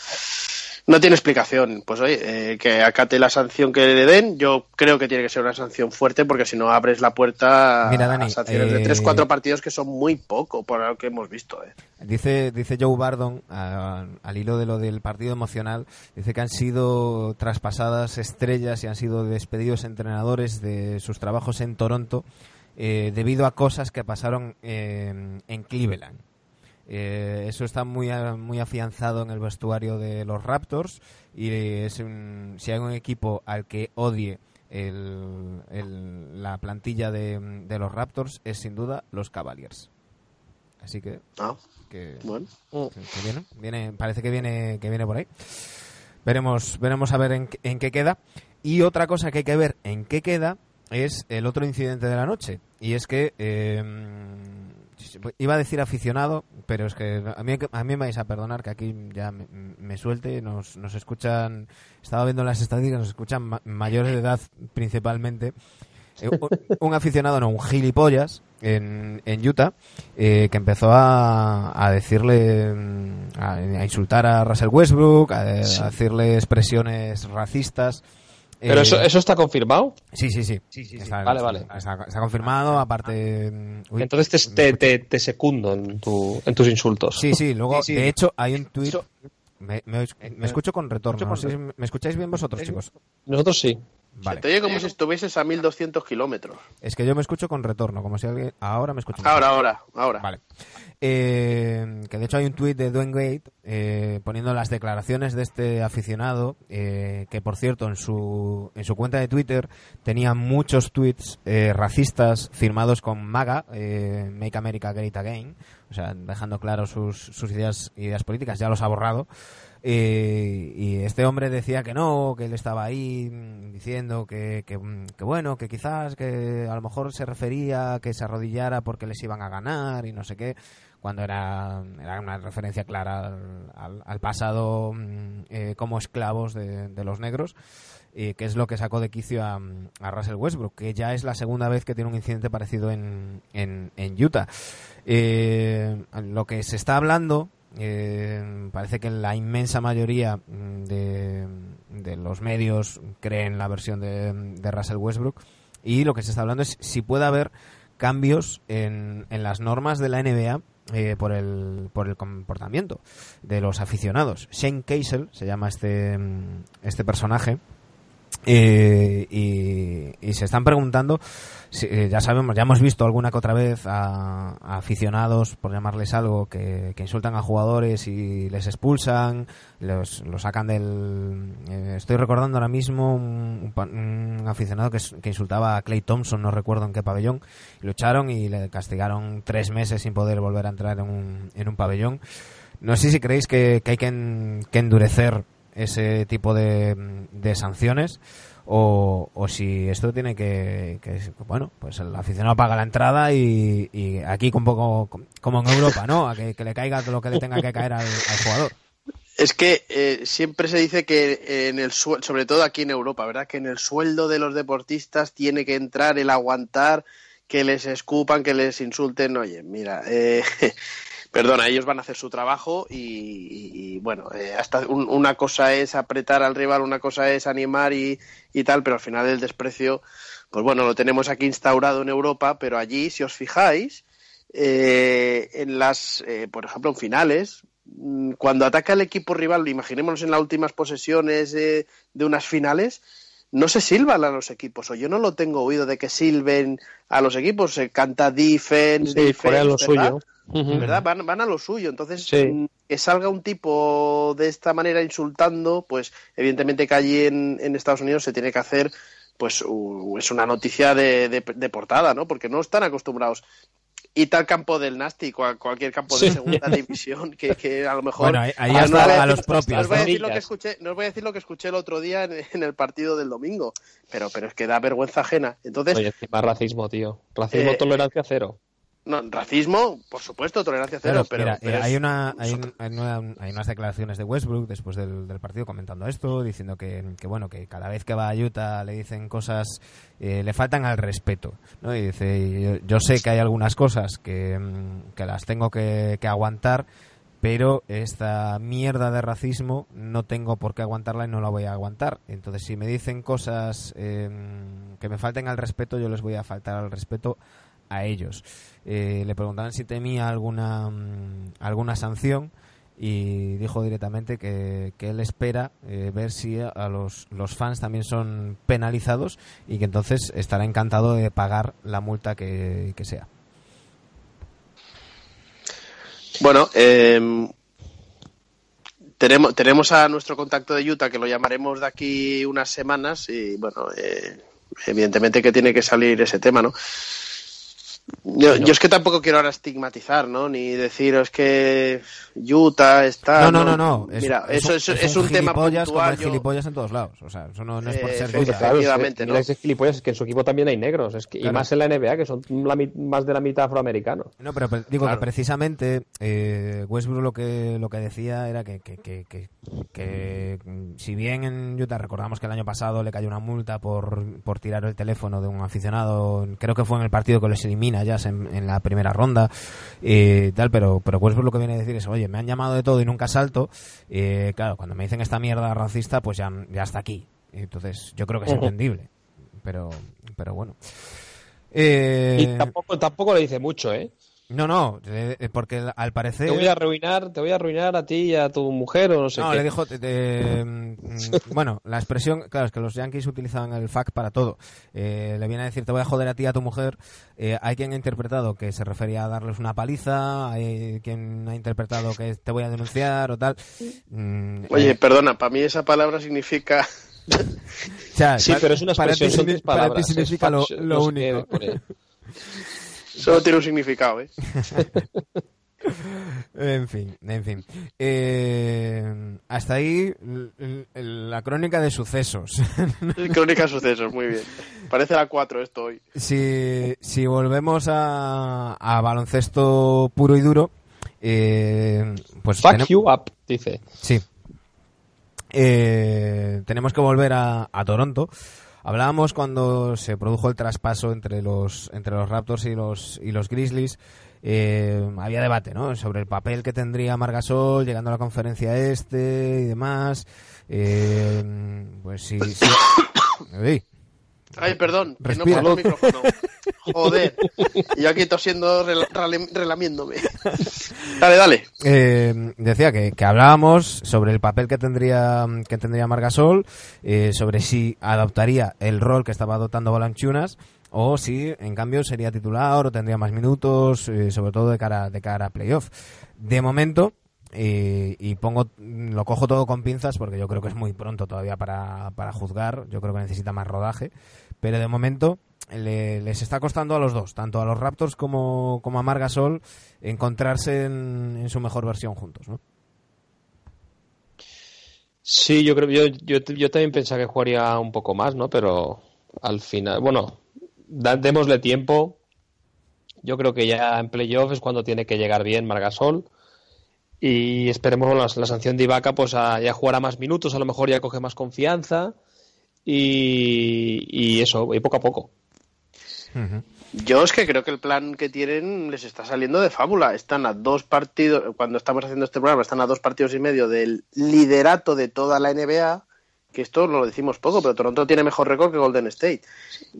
No tiene explicación. Pues oye, eh, que acate la sanción que le den. Yo creo que tiene que ser una sanción fuerte porque si no abres la puerta Mira, Dani, a sanciones de eh, 3-4 partidos que son muy poco por lo que hemos visto. Eh. Dice, dice Joe Bardon, a- al hilo de lo del partido emocional, dice que han sido traspasadas estrellas y han sido despedidos entrenadores de sus trabajos en Toronto eh, debido a cosas que pasaron en Cleveland. Eh, eso está muy, muy afianzado en el vestuario de los Raptors y es un- si hay un equipo al que odie el- el- la plantilla de, de los Raptors es sin duda los Cavaliers. Así que, Ah, que, bueno. que- que viene, viene, parece que viene, que viene por ahí. Veremos, veremos a ver en, qué- en qué queda. Y otra cosa que hay que ver en qué queda es el otro incidente de la noche. Y es que eh, iba a decir aficionado, pero es que a mí, a mí me vais a perdonar que aquí ya me, me suelte. Nos, nos escuchan, estaba viendo las estadísticas, nos escuchan ma- mayores de edad principalmente. Eh, un- un aficionado, no, un gilipollas en, en Utah eh, que empezó a, a decirle, mm, a, a insultar a Russell Westbrook, a, a decirle expresiones racistas. Pero Eh, eso, eso está confirmado. Sí, sí, sí. Está, Vale, vale. Está, está confirmado, aparte... mm, uy, Entonces te, te, te, te secundo en, tu, en tus insultos. Sí, sí, luego, Sí, sí. de hecho, hay un tuit... Me, me- me escucho con retorno. Me escucháis bien vosotros, chicos. Nosotros sí. Vale. Se te oye como si estuvieses a 1200 kilómetros. Es que yo me escucho con retorno, como si alguien... Ahora me escucho. Ahora, ahora, ahora. Vale. Eh, que de hecho hay un tuit de Dwayne Wade eh, poniendo las declaraciones de este aficionado, eh, que por cierto en su, en su cuenta de Twitter tenía muchos tweets eh, racistas firmados con MAGA, eh, Make America Great Again, o sea, dejando claro sus, sus ideas, ideas políticas, ya los ha borrado. Eh, y este hombre decía que no, que él estaba ahí mm, diciendo que, que, mm, que bueno, que quizás que a lo mejor se refería a que se arrodillara porque les iban a ganar y no sé qué, cuando era, era una referencia clara al, al- al pasado mm, eh, como esclavos de, de los negros, y que es lo que sacó de quicio a, a Russell Westbrook, que ya es la segunda vez que tiene un incidente parecido en, en, en Utah. Eh, lo que se está hablando eh, parece que la inmensa mayoría mm, de, de los medios creen la versión de, Russell Westbrook y lo que se está hablando es si puede haber cambios en, en las normas de la NBA eh, por, el, por el comportamiento de los aficionados. Shane Casel se llama este, mm, este personaje eh, y, y se están preguntando, si- eh, ya sabemos, ya hemos visto alguna que otra vez a, aficionados, por llamarles algo, que, insultan a jugadores y les expulsan, los, los sacan del... eh, estoy recordando ahora mismo un, un un aficionado que, que insultaba a Clay Thompson, no recuerdo en qué pabellón, echaron y le castigaron tres meses sin poder volver a entrar en un, en un pabellón. No sé si creéis que, hay que endurecer ese tipo de, de sanciones o, o si esto tiene que, que, bueno, pues el aficionado paga la entrada y, aquí un poco como en Europa, ¿no? A que, le caiga lo que le tenga que caer al, jugador. Es que eh, siempre se dice que en el sobre todo aquí en Europa, ¿verdad? Que en el sueldo de los deportistas tiene que entrar el aguantar que les escupan, que les insulten. Oye, mira, eh, perdona, ellos van a hacer su trabajo y, bueno, eh, hasta un- una cosa es apretar al rival, una cosa es animar y, y tal, pero al final el desprecio, pues bueno, lo tenemos aquí instaurado en Europa, pero allí, si os fijáis, eh, en las, eh, por ejemplo, en finales, mm, cuando ataca el equipo rival, imaginémonos en las últimas posesiones de unas finales, no se silban a los equipos, o yo no lo tengo oído de que silben a los equipos, se canta defense, Sí, defense, lo ¿verdad? suyo. ¿verdad? Van, van a lo suyo. Entonces, Sí. mm, que salga un tipo de esta manera insultando, pues evidentemente que allí en, en Estados Unidos se tiene que hacer, pues u- es una noticia de, de- de portada, ¿no? Porque no están acostumbrados. Y tal campo del Nasty, cual- cualquier campo de Sí. segunda división, que, que a lo mejor... Bueno, ahí, Ah, no a a los propios. no os voy a ¿no? decir lo que escuché, no os voy a decir lo que escuché el otro día en, en el partido del domingo, pero, pero es que da vergüenza ajena. Entonces, Oye, encima racismo, tío. Racismo, Eh, tolerancia cero. No, racismo, por supuesto, tolerancia cero, pero, mira, pero eh, hay, una, hay, un- hay una- hay unas declaraciones de Westbrook después del, del partido comentando esto, diciendo que, que, bueno que cada vez que va a Utah le dicen cosas, eh, le faltan al respeto. ¿no? Y dice, yo, yo sé que hay algunas cosas que, mm, que las tengo que, que aguantar, pero esta mierda de racismo no tengo por qué aguantarla y no la voy a aguantar. Entonces, si me dicen cosas em, que me falten al respeto, yo les voy a faltar al respeto a ellos. Eh, le preguntaban si temía alguna, mm, alguna sanción y dijo directamente que, él espera eh, ver si a los, los fans también son penalizados y que entonces estará encantado de pagar la multa que, que sea. Bueno, eh, tenemos, tenemos a nuestro contacto de Utah que lo llamaremos de aquí unas semanas y bueno, eh, evidentemente que tiene que salir ese tema, ¿no? Yo, yo, es que tampoco quiero ahora estigmatizar, ¿no? Ni deciros que Utah está. No, no, no, no. Es, Mira, es eso es, es, un, un tema puntual. el gilipollas en todos lados. O sea, eso no, no es por Eh, ser Utah. Claro, es que, Efectivamente, ¿no? ese gilipollas, es que en su equipo también hay negros, es que, y más en la NBA, que son la mi- más de la mitad afroamericanos. No, pero pre- digo Claro. que precisamente eh, Westbrook lo que lo que decía era que, que, que, que- que, mm, si bien en Utah recordamos que el año pasado le cayó una multa por, por tirar el teléfono de un aficionado, creo que fue en el partido que los elimina ya en, en la primera ronda, eh, tal, pero, pero Westbrook lo que viene a decir es, oye, me han llamado de todo y nunca salto, eh, claro, cuando me dicen esta mierda racista, pues ya, ya está aquí. Entonces, yo creo que es entendible, pero, pero bueno. Eh, Y tampoco, tampoco le dice mucho, ¿eh? No, no, eh, eh, porque al parecer... Te voy a arruinar, te voy a arruinar a ti y a tu mujer o no sé no, qué. le dijo... te- te- mm, bueno, la expresión... Claro, es que los Yankees utilizan el fuck para todo. Eh, le viene a decir, te voy a joder a ti y a tu mujer. Eh, hay quien ha interpretado que se refería a darles una paliza. Hay quien ha interpretado que te voy a denunciar o tal. Mm, Oye, eh, perdona, para mí esa palabra significa. o sea, Sí, para- pero es una para ti expresión, son para ti palabras. significa lo, lo único. Solo tiene un significado, ¿eh? En fin, en fin. Eh, hasta ahí la crónica de sucesos. Crónica de sucesos, muy bien. Parece la 4 esto hoy. si, si volvemos a, a baloncesto puro y duro, eh, pues Fuck tenem- you up, dice. sí. Eh, tenemos que volver a, a Toronto. Hablábamos cuando se produjo el traspaso entre los entre los Raptors y los y los Grizzlies. eh, había debate, ¿no? Sobre el papel que tendría Margasol llegando a la conferencia este y demás. Eh, pues sí, sí. Uy, Ay, perdón, que no pongo el micrófono. Joder. Y yo aquí tosiendo, rel- relamiéndome. Dale, dale. Eh, decía que, que hablábamos sobre el papel que tendría que tendría Margasol, eh, sobre si adoptaría el rol que estaba adoptando Balanchunas o si en cambio sería titular o tendría más minutos, eh, sobre todo de cara de cara a playoff. De momento eh, y pongo lo cojo todo con pinzas porque yo creo que es muy pronto todavía para, para juzgar, yo creo que necesita más rodaje, pero de momento le- les está costando a los dos, tanto a los Raptors como, como a Margasol, encontrarse en, su mejor versión juntos, ¿no? Sí, yo creo, yo, yo, yo también pensaba que jugaría un poco más, ¿no? Pero al final, bueno, démosle tiempo. Yo creo que ya en playoff es cuando tiene que llegar bien Margasol. Y esperemos la, la sanción de Ibaka, pues a, ya jugará más minutos, a lo mejor ya coge más confianza. Y, y eso, y poco a poco. Yo es que creo que el plan que tienen les está saliendo de fábula. Están a dos partidos, cuando estamos haciendo este programa, están a dos partidos y medio del liderato de toda la NBA. Que esto lo decimos poco, pero Toronto tiene mejor récord que Golden State.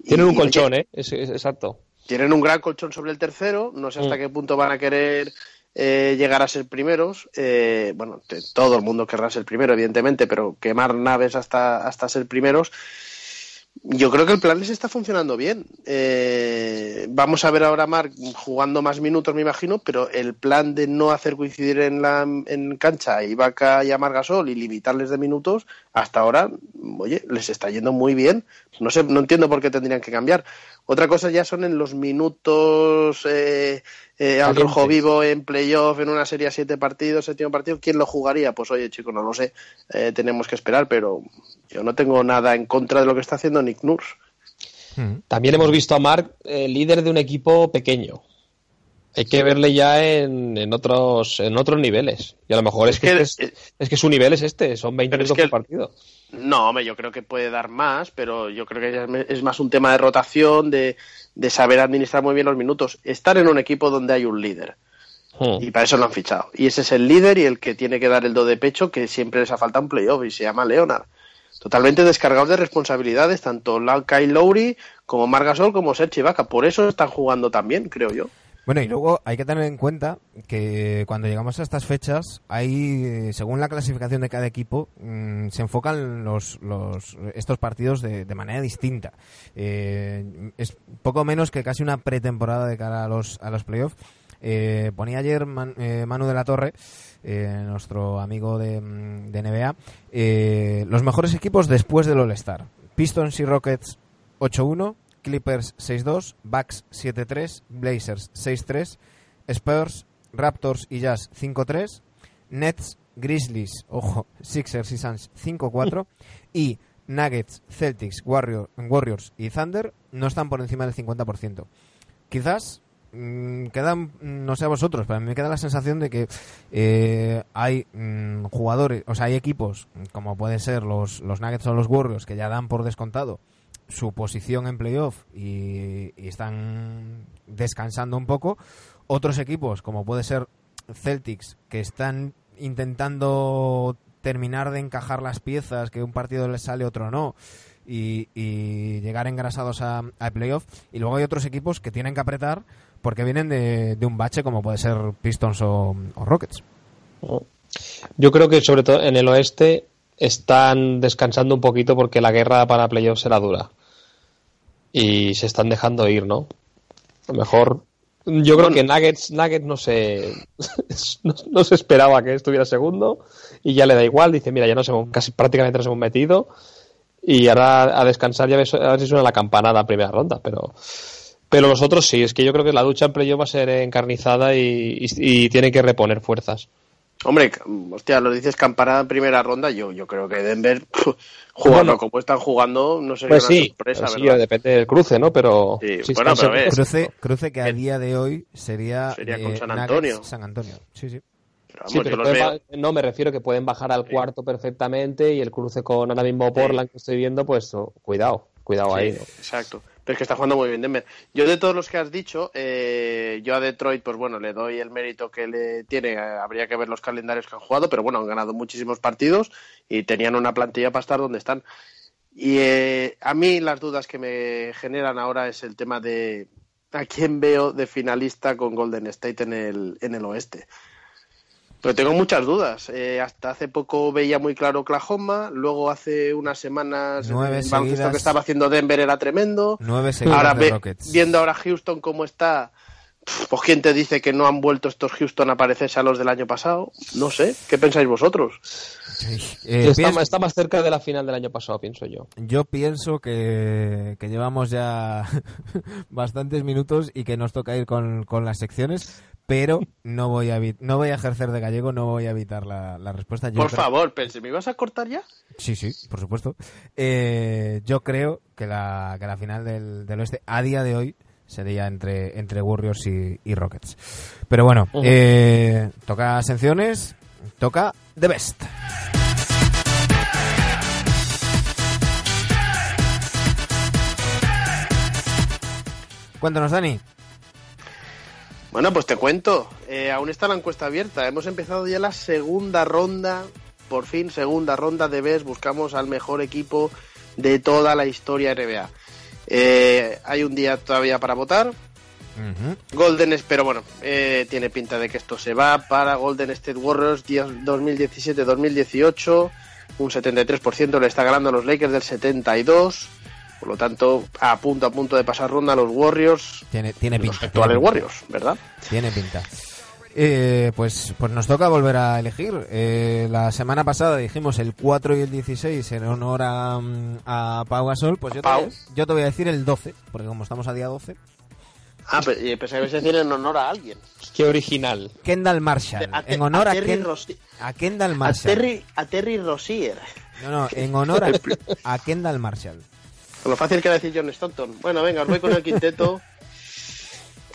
Tienen Y- un colchón, ¿eh? Es, es- exacto. Tienen un gran colchón sobre el tercero. No sé hasta Mm. qué punto van a querer eh, llegar a ser primeros. Eh, bueno, todo el mundo querrá ser primero, evidentemente, pero quemar naves hasta, hasta ser primeros. Yo creo que el plan les está funcionando bien. Eh, vamos a ver ahora a Marc jugando más minutos, me imagino, pero el plan de no hacer coincidir en la en cancha a Ibaka y a Margasol y limitarles de minutos, hasta ahora, oye, les está yendo muy bien. No sé, no entiendo por qué tendrían que cambiar. Otra cosa ya son en los minutos eh, eh, al rojo vivo en playoff, en una serie a siete partidos, séptimo partido. ¿Quién lo jugaría? Pues oye, chico, no lo sé. Eh, tenemos que esperar, pero yo no tengo nada en contra de lo que está haciendo Nick Nurse. Ujú. También hemos visto a Mark eh, líder de un equipo pequeño. Hay que verle ya en, en otros en otros niveles. Y a lo mejor es, Es que, que- este es, es que su nivel es este, son 20 Pero es minutos que- por partido. No, hombre, yo creo que puede dar más, pero yo creo que es más un tema de rotación, de, de saber administrar muy bien los minutos. Estar en un equipo donde hay un líder. Hmm. Y para eso lo han fichado. Y ese es el líder y el que tiene que dar el do de pecho que siempre les ha faltado un playoff y se llama Leonard. Totalmente descargados de responsabilidades, tanto Kyle Lowry como Margasol como Serge Ibaka. Por eso están jugando tan bien, creo yo. Bueno, y luego hay que tener en cuenta que cuando llegamos a estas fechas, hay, eh, según la clasificación de cada equipo, mm, se enfocan los, los, estos partidos de, de manera distinta. Eh, es poco menos que casi una pretemporada de cara a los, a los playoffs. Eh, ponía ayer Man- eh, Manu de la Torre, eh, nuestro amigo de, mm, de NBA, los mejores equipos después del All-Star. Pistons y Rockets 8-1, Clippers 6-2, Bucks 7-3, Blazers 6-3, Spurs, Raptors y Jazz 5-3, Nets, Grizzlies, ojo, Sixers y Suns 5-4 y Nuggets, Celtics, Warrior- Warriors y Thunder no están por encima del 50%. Quizás mm, quedan, mm, no sé a vosotros, pero a mí me queda la sensación de que eh, hay mm, jugadores, o sea, hay equipos como pueden ser los, los Nuggets o los Warriors que ya dan por descontado su posición en playoff y, están descansando un poco. Otros equipos, como puede ser Celtics, que están intentando terminar de encajar las piezas, que un partido les sale, otro no, y, llegar engrasados a, playoff. Y luego hay otros equipos que tienen que apretar porque vienen de, un bache, como puede ser Pistons o, o Rockets. Yo creo que sobre todo en el oeste están descansando un poquito porque la guerra para playoffs será dura. Y se están dejando ir, ¿no? A lo mejor. Yo creo que Nuggets, Nuggets no se, no, no se esperaba que estuviera segundo y ya le da igual. Dice, mira, ya nos hemos, casi prácticamente nos hemos metido y ahora a descansar ya ves- a ver si suena la campanada en primera ronda. Pero, pero los otros sí, es que yo creo que la ducha en playoff va a ser encarnizada y, y, y tienen que reponer fuerzas. Hombre, c- hostia, lo dices campanada en primera ronda. Yo, yo creo que Denver, jugando Bueno. como están jugando, no sería Pues una sí, sorpresa, pues sí, ¿verdad? depende del cruce, ¿no? Pero Sí, bueno, pero seguros- Cruce, cruce que a día de hoy sería, Sería con eh, San Nuggets, Antonio. San Antonio, sí, sí. Pero vamos, Sí, pero pueden no me refiero que pueden bajar al Sí. cuarto perfectamente y el cruce con ahora mismo Portland que estoy viendo, pues oh, cuidado, cuidado Sí, ahí. ¿no? Exacto. Es que está jugando muy bien Denver. Yo de todos los que has dicho, eh, yo a Detroit, pues bueno, le doy el mérito que le tiene. Habría que ver los calendarios que han jugado, pero bueno, han ganado muchísimos partidos y tenían una plantilla para estar donde están. Y eh, a mí las dudas que me generan ahora es el tema de a quién veo de finalista con Golden State en el, en el oeste. Pero tengo muchas dudas. Eh, hasta hace poco veía muy claro Oklahoma, luego hace unas semanas Nueve el que estaba haciendo Denver era tremendo. Nueve seguidas Ahora de ve- Rockets. viendo ahora Houston cómo está, pues quién te dice que no han vuelto estos Houston a parecerse a los del año pasado. No sé, ¿qué pensáis vosotros? Eh, está, pienso- más- está más cerca de la final del año pasado, pienso yo. Yo pienso que, que llevamos ya bastantes minutos y que nos toca ir con, con las secciones, pero no voy a no voy a ejercer de gallego, no voy a evitar la, la respuesta. Yo Por creo- favor, pensé, ¿me ibas a cortar ya? Sí, sí, por supuesto. Eh, yo creo que la, que la final del, del oeste a día de hoy sería entre, entre Warriors y, y Rockets. Pero bueno, eh, toca secciones, toca The Best. Cuéntanos, Dani. Bueno, pues te cuento. Eh, aún está la encuesta abierta. Hemos empezado ya la segunda ronda. Por fin, segunda ronda de BES. Buscamos al mejor equipo de toda la historia NBA. Eh, hay un día todavía para votar. Golden, pero bueno, eh, tiene pinta de que esto se va para Golden State Warriors 2017-2018. Un 73% le está ganando a los Lakers del 72. Por lo tanto, a punto a punto de pasar ronda a los Warriors, Tiene, tiene los pinta. actuales tiene pinta. Warriors, ¿verdad? Tiene pinta. Eh, pues, pues nos toca volver a elegir. Eh, la semana pasada dijimos el 4 y el 16 en honor a, mm, a Pau Gasol. Pues yo te, Pau. voy a- yo te voy a decir el 12, porque como estamos a día 12. Ah, pero y pensaba que ibas a decir en honor a alguien. Qué original. Kendall Marshall. A Te- en honor a a, Terry Ken- a Kendall A Marshall. Terry, a Terry Rozier. No, no, en honor a, a Kendall Marshall. Con lo fácil que era decir John Stockton. Bueno, venga, os voy con el quinteto.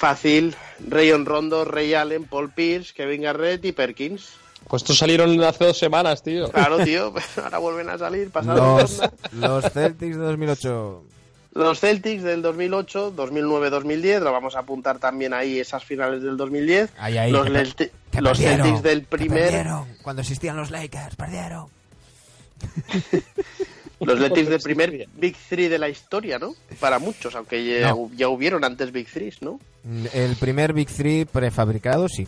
Fácil. Rayon Rondo, Ray Allen, Paul Pierce, Kevin Garrett y Perkins. Pues estos salieron hace dos semanas, tío. Claro, tío. Ahora vuelven a salir. Los, los Celtics de 2008. Los Celtics del 2008, 2009-2010, lo vamos a apuntar también ahí esas finales del 2010. Ahí, ahí, los que que Celtics del que primer, perdieron. Cuando existían los Lakers, perdieron. los Celtics del primer. Big Three de la historia, ¿no? Para muchos, aunque ya, No. ya hubieron antes Big Threes, ¿no? El primer Big Three prefabricado, sí.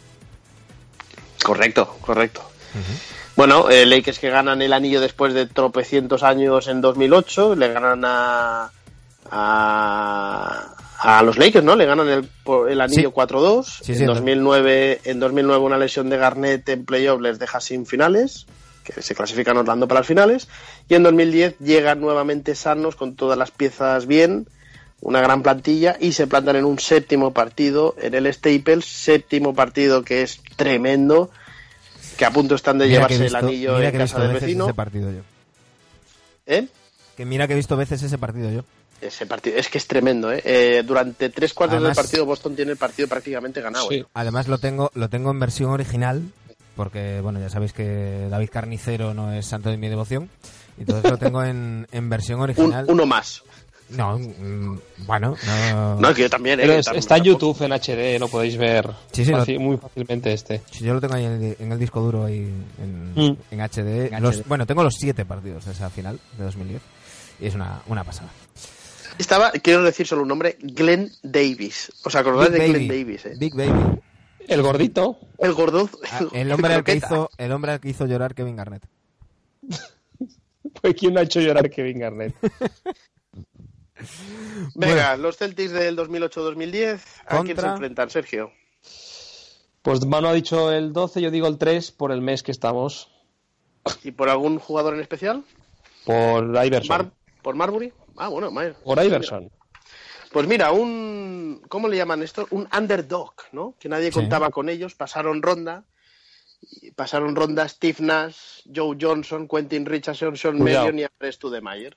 Correcto, correcto. Bueno, eh, Lakers que ganan el anillo después de tropecientos años en 2008, le ganan a, a, a los Lakers, ¿no? Le ganan el, el anillo Sí. 4-2. Sí, sí, en, en 2009, en 2009 una lesión de Garnett en playoff les deja sin finales, que se clasifican Orlando para las finales. Y en 2010 llegan nuevamente sanos con todas las piezas bien, una gran plantilla y se plantan en un séptimo partido en el Staples, séptimo partido que es tremendo, que a punto están de Mira llevarse el anillo en que he visto casa del veces vecino. ese partido yo. ¿Eh? Que mira que he visto veces ese partido yo. Ese partido es que es tremendo, ¿eh? Eh, durante tres cuartos Además- del partido Boston tiene el partido prácticamente ganado. Sí. ¿eh? Además lo tengo, lo tengo en versión original, porque bueno, ya sabéis que David Carnicero no es santo de mi devoción. Entonces lo tengo en, en versión Un- original. uno más. No, mm, bueno, no. No, que yo también, ¿eh? Pero es- está en YouTube en HD, lo podéis ver Sí, sí, lo- faci- muy fácilmente este. Si yo lo tengo ahí en el, en el disco duro ahí en, Mm. en HD. En Los- HD. bueno, tengo los siete partidos de esa final de 2010 y es una, una pasada. Estaba, quiero decir solo un nombre, Glenn Davis. ¿Os acordáis Big de Baby. Glenn Davis? Eh? Big Baby. El gordito, El gordo. Ah, el hombre al que hizo, el hombre al que hizo llorar Kevin Garnett. pues ¿quién no ha hecho llorar Kevin Garnett? Venga, los Celtics del 2008-2010. ¿A quién se Contra- enfrentan, Sergio? Pues Manu ha dicho el 12, yo digo el 3 por el mes que estamos. ¿Y por algún jugador en especial? Por Iverson. Mar- ¿Por Marbury? Ah, bueno, Mayer. Por Iverson. Pues mira, un. ¿Cómo le llaman esto? Un underdog, ¿no? Que nadie Sí. contaba con ellos. Pasaron ronda. Pasaron ronda Steve Nash, Joe Johnson, Quentin Richardson, Sean. Marion y Andrés Tudemeyer.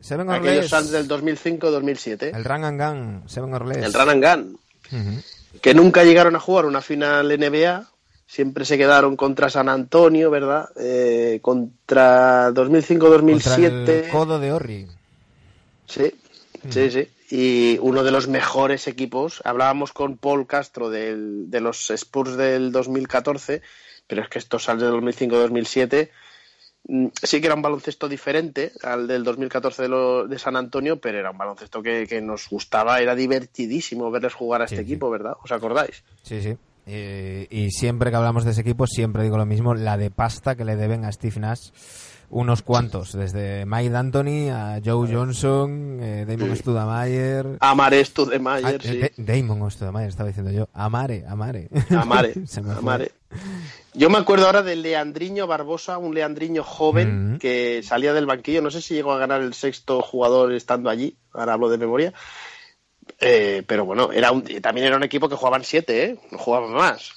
Seven Aquellos. Suns del 2005-2007. El Run and Gun. Seven Orleans. El Run and Gun. Que nunca llegaron a jugar una final NBA. Siempre se quedaron contra San Antonio, ¿verdad? Eh, contra Contra 2005-2007. el codo de Orri. Sí, sí, sí. Y uno de los mejores equipos. Hablábamos con Paul Castro del- de los Spurs del 2014, pero es que estos al del 2005-2007 mm, sí que era un baloncesto diferente al del 2014 de, lo- de San Antonio, pero era un baloncesto que, que nos gustaba, era divertidísimo verles jugar a este sí. equipo, ¿verdad? ¿Os acordáis? Sí, sí. Eh, y siempre que hablamos de ese equipo, siempre digo lo mismo, la de pasta que le deben a Steve Nash unos cuantos, desde Mike D'Antoni a Joe Johnson, eh, Damon Studamayer... Amare de Ah, sí. eh, Da- Damon Studamayer, estaba diciendo yo. Amare, Amare. Amare, me. Amare. Yo me acuerdo ahora del Leandriño Barbosa, un Leandriño joven Mm. que salía del banquillo. No sé si llegó a ganar el sexto jugador estando allí. Ahora hablo de memoria. Eh, pero bueno, era un, también era un equipo que jugaban siete, ¿eh? No jugaban más.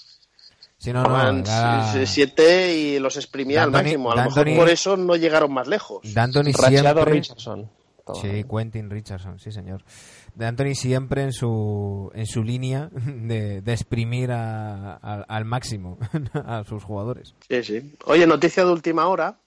Sí, no, no, siete y los exprimía al D'Antoni- máximo. A lo D'Antoni- mejor por eso no llegaron más lejos. D'Antoni siempre... Richardson. Toma. Sí, Quentin Richardson, sí señor. De Anthony siempre en su en su línea de, de exprimir a- a- al máximo a sus jugadores. Sí, sí. Oye, noticia de última hora.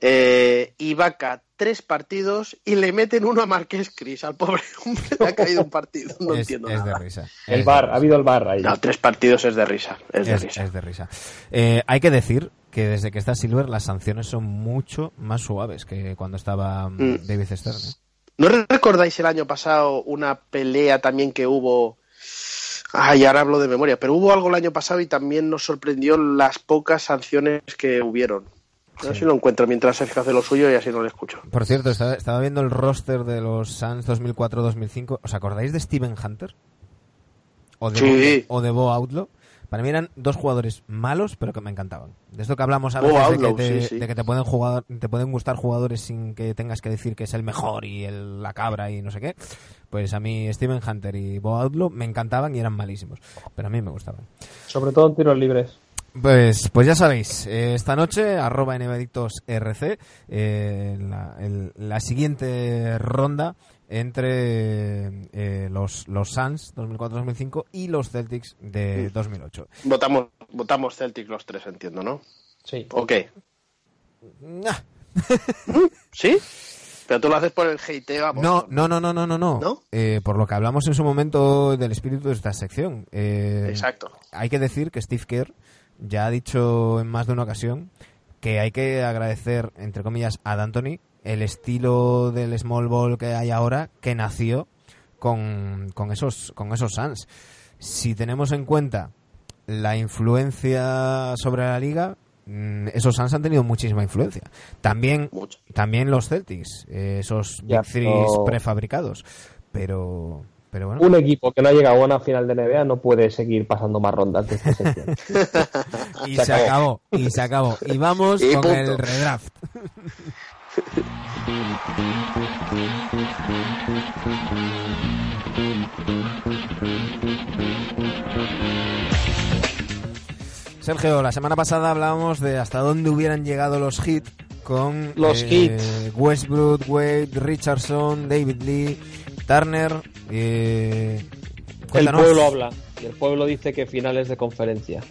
Eh, Ibaka, tres partidos y le meten uno a Marqués Cris. Al pobre hombre le ha caído un partido. No es, entiendo es de nada. risa. El Es bar, de ha habido el bar ahí. No, tres partidos es de risa. Es de risa. es de risa. Eh, hay que decir que desde que está Silver las sanciones son mucho más suaves que cuando estaba mm, Mm. David Stern. ¿eh? ¿No recordáis el año pasado una pelea también que hubo? Ay, ahora hablo de memoria, pero hubo algo el año pasado y también nos sorprendió las pocas sanciones que hubieron. A ver Sí. si lo encuentro mientras Sergio hace lo suyo y así no lo escucho. Por cierto, estaba, estaba viendo el roster de los Suns 2004-2005. ¿Os acordáis de Steven Hunter? ¿O de, Sí. Bo, o de Bo Outlaw? Para mí eran dos jugadores malos, pero que me encantaban. De esto que hablamos a Bo veces de, Outlaw, que te, sí, sí. de que te pueden jugar, te pueden gustar jugadores sin que tengas que decir que es el mejor y el, la cabra y no sé qué. Pues a mí Steven Hunter y Bo Outlaw me encantaban y eran malísimos. Pero a mí me gustaban. Sobre todo en tiros libres. Pues, pues ya sabéis, eh, esta noche, arroba nvedictosrc, eh, la, el- la siguiente ronda entre eh, los, los Suns 2004-2005 y los Celtics de 2008. Votamos, votamos Celtic los tres, entiendo, ¿no? Sí. ¿O qué? Ah, ¿Sí? Pero tú lo haces por el hateo No, no, no, no, no, no, no. ¿No? Eh, por lo que hablamos en su momento del espíritu de esta sección. Eh, Exacto. Hay que decir que Steve Kerr ya ha dicho en más de una ocasión que hay que agradecer, entre comillas, a D'Antoni el estilo del small ball que hay ahora que nació con, con esos con esos Suns. Si tenemos en cuenta la influencia sobre la liga, esos Suns han tenido muchísima influencia. También Mucho. también los Celtics, eh, esos Big Threes prefabricados. Pero, pero bueno. Un equipo que no ha llegado a una final de NBA no puede seguir pasando más rondas de esta sección. Y se se, acabó. acabó. Y se acabó. Y vamos Y con punto. el redraft. Sergio, la semana pasada hablábamos de hasta dónde hubieran llegado los Heat con Los eh, Westbrook, Wade, Richardson, David Lee, Turner. eh, el pueblo habla y el pueblo dice que finales de conferencia.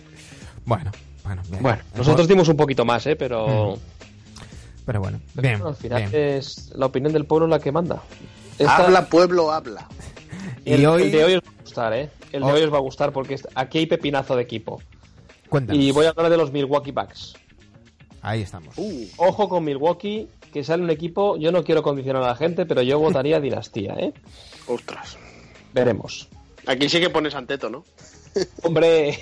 Bueno, bueno, bien. Bueno, nosotros dimos un poquito más, ¿eh? Pero, Pero bueno, bien. al final bien. es la opinión del pueblo la que manda. Esta- Habla, pueblo, habla. Y el, hoy, el de hoy os va a gustar, ¿eh? El de Hoy- hoy os va a gustar porque aquí hay pepinazo de equipo. Cuéntanos. Y voy a hablar de los Milwaukee Bucks. Ahí estamos. Uh, Ojo con Milwaukee, que sale un equipo, yo no quiero condicionar a la gente, pero yo votaría dinastía, ¿eh? ostras. Veremos. Aquí sí que pones anteto, ¿no? Hombre,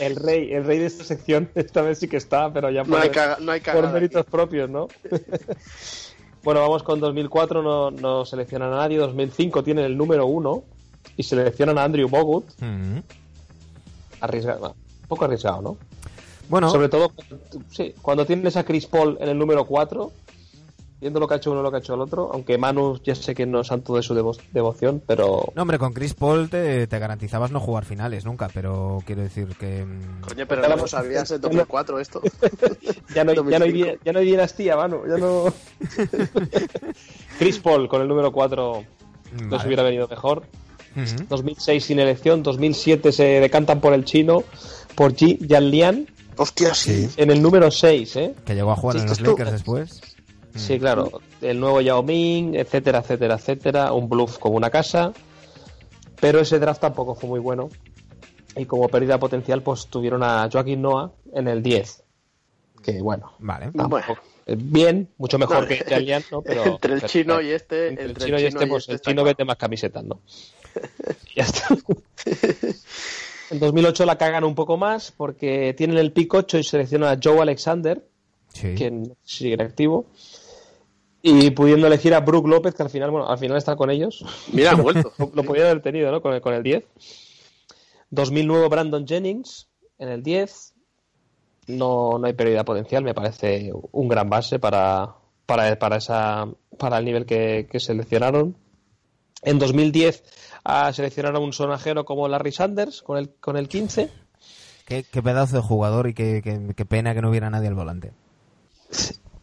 el rey, el rey de esta sección esta vez sí que está, pero ya No por, hay, caga- no hay por méritos aquí. propios, ¿no? bueno, vamos con 2004, no, no seleccionan a nadie, 2005 tienen el número uno y seleccionan a Andrew Bogut, Mm. Arriesgado, un poco arriesgado, ¿no? Bueno, Sobre todo, sí, cuando tienes a Chris Paul en el número 4, viendo lo que ha hecho uno lo que ha hecho el otro, aunque Manu ya sé que no es santo de su devo- devoción, pero no, hombre, con Chris Paul te, te garantizabas no jugar finales nunca, pero quiero decir que... mm, Coño, pero no lo sabías en 2004 esto. ya no, hay, ya, no hay, 2005. ya no hay dinastía, Manu, ya no... Chris Paul con el número 4 nos Vale. hubiera venido mejor. Ujú. 2006 sin elección, 2007 se decantan por el chino, por Ji Yanlian Hostia, sí. en el número 6, ¿eh? Que llegó a jugar Sí, en esto los es tú. Lakers después. Sí, claro. El nuevo Yao Ming, etcétera, etcétera, etcétera. Un bluff como una casa. Pero ese draft tampoco fue muy bueno. Y como pérdida potencial, pues tuvieron a Joaquín Noah en el 10. Que bueno, Vale. Bueno, eh, bien, mucho mejor No, que Yanlian, ¿no? Pero, entre el pero- chino y este, entre el entre chino y este, pues el chino vende más camisetas, ¿no? ya está. en 2008 la cagan un poco más porque tienen el pick 8 y seleccionan a Joe Alexander, Sí. que no sigue en activo. Y pudiendo elegir a Brook López, que al final, bueno, al final está con ellos. Mira, ha vuelto. Lo, lo podían haber tenido, ¿no? Con el, con el 10. 2009 Brandon Jennings en el 10. No, no hay pérdida potencial, me parece un gran base para, para, para, esa, para el nivel que, que seleccionaron. En 2010 ah, seleccionaron a un sonajero como Larry Sanders con el, con el 15. Qué, qué pedazo de jugador y qué, qué- qué pena que no hubiera nadie al volante.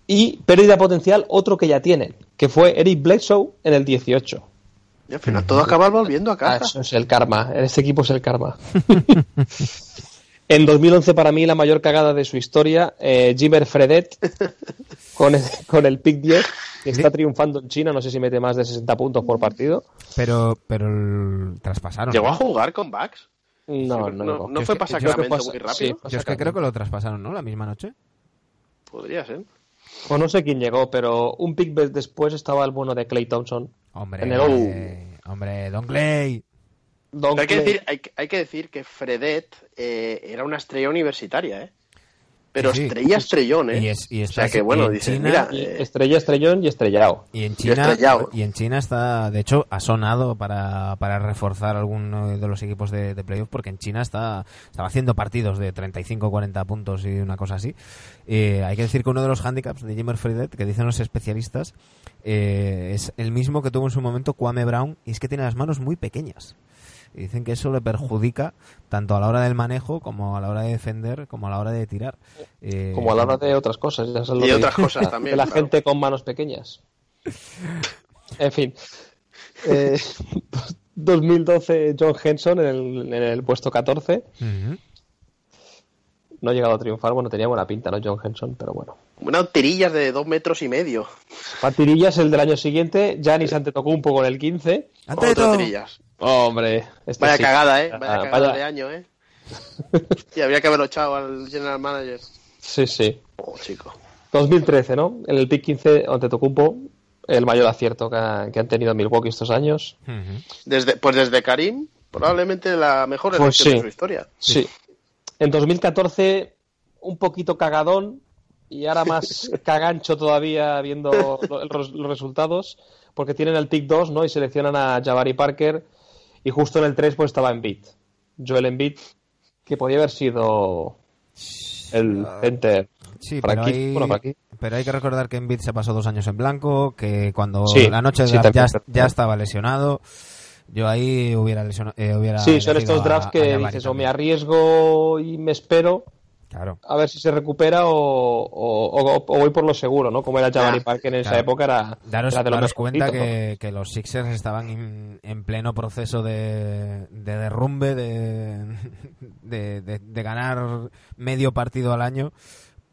Y pérdida potencial, otro que ya tienen, que fue Eric Bledsoe en el 18. Y al final todo acaba volviendo a Ah, casa. eso es el karma. Este equipo es el karma. en 2011, para mí, la mayor cagada de su historia, eh, Jimmer Fredet, con el, con el pick 10, que está triunfando en China. No sé si mete más de 60 puntos por partido. Pero, pero el- traspasaron. ¿Llegó ¿no? a jugar con Bucks? No, no, no, no fue para yo es que Sacramento muy rápido. sí. Yo es que creo que lo traspasaron, ¿no? La misma noche. Podría ser. O no sé quién llegó, pero un pick después estaba el bueno de Clay Thompson. Hombre, En el hombre, Don Clay. Don Hay que, decir, hay, que- hay que decir que Fredet eh, era una estrella universitaria, ¿eh? Pero Sí, sí. estrella estrellón, ¿eh? Y es- y o sea que bueno, en dices, China- mira, eh, Estrella, estrellón y estrellado. Y en Y China, estrellado. y en China está, de hecho, ha sonado para, para reforzar alguno de los equipos de, de playoff, porque en China está, estaba haciendo partidos de 35 40 puntos y una cosa así. Eh, hay que decir que uno de los handicaps de Jimmer Fredet, que dicen los especialistas, eh, es el mismo que tuvo en su momento Kwame Brown, y es que tiene las manos muy pequeñas. Y dicen que eso le perjudica tanto a la hora del manejo, como a la hora de defender, como a la hora de tirar. Eh, Como a la hora de otras cosas. ya sabes lo Y que otras dice. cosas también, De la claro. gente con manos pequeñas. En fin. Eh, 2012 John Henson en el, en el puesto 14. Ujú. No ha llegado a triunfar. Bueno, tenía buena pinta, ¿no? John Henson, pero bueno. Unas tirillas de dos metros y medio. Patirillas el del año siguiente, Janis Antetokounmpo con el 15. Ante Otras todo, tirillas. Hombre, este Vaya sí. cagada, ¿eh? Ah, Vaya cagada vaya- de año, ¿eh? Y habría que haberlo echado al general manager. Sí, sí. Oh, chico. 2013, ¿no? En el pick 15, Antetokounmpo, el mayor acierto que, ha- que han tenido Milwaukee estos años. Desde, pues desde Karim, probablemente la mejor Pues elección sí. de su historia. Sí. En 2014, un poquito cagadón y ahora más cagancho todavía viendo lo- los, los resultados, porque tienen el pick 2, ¿no? Y seleccionan a Jabari Parker y justo en el 3 pues estaba Embiid. Joel Embiid, que podía haber sido el center Sí, pero franquicia. hay, Bueno, franquicia. pero hay que recordar que Embiid se pasó dos años en blanco, que cuando Sí, la noche de sí, draft ya, estaba lesionado. Yo ahí hubiera lesionado. hubiera Sí, son estos drafts a que dices, o me también. arriesgo y me espero Claro. a ver si se recupera o, o- o- o voy por lo seguro, ¿no? Como era Jabari Parker en esa época, era, Daros, era de lo daros cuenta que, que los Sixers estaban en, en pleno proceso de, de derrumbe, de, de, de- de ganar medio partido al año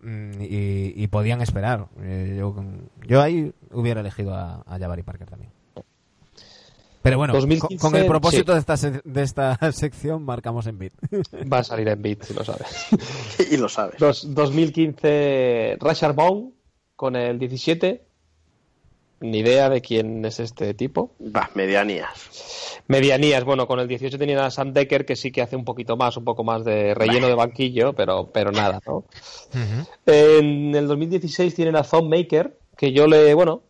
mm, y, y podían esperar. Eh, Yo, yo ahí hubiera elegido a, a Jabari Parker también. Pero bueno, con- 2015, con, el propósito sí. de, esta de esta sección marcamos en bit. Va a salir en beat, si lo sabes. y lo sabes. Dos- 2015, Rashard Bone con el 17. Ni idea de quién es este tipo. Va, medianías. Medianías, bueno, con el 18 tenían a Sam Decker, que sí que hace un poquito más, un poco más de relleno de banquillo, pero, pero nada, ¿no? Ujú. En el 2016 tienen a Thon Maker, que yo le, bueno,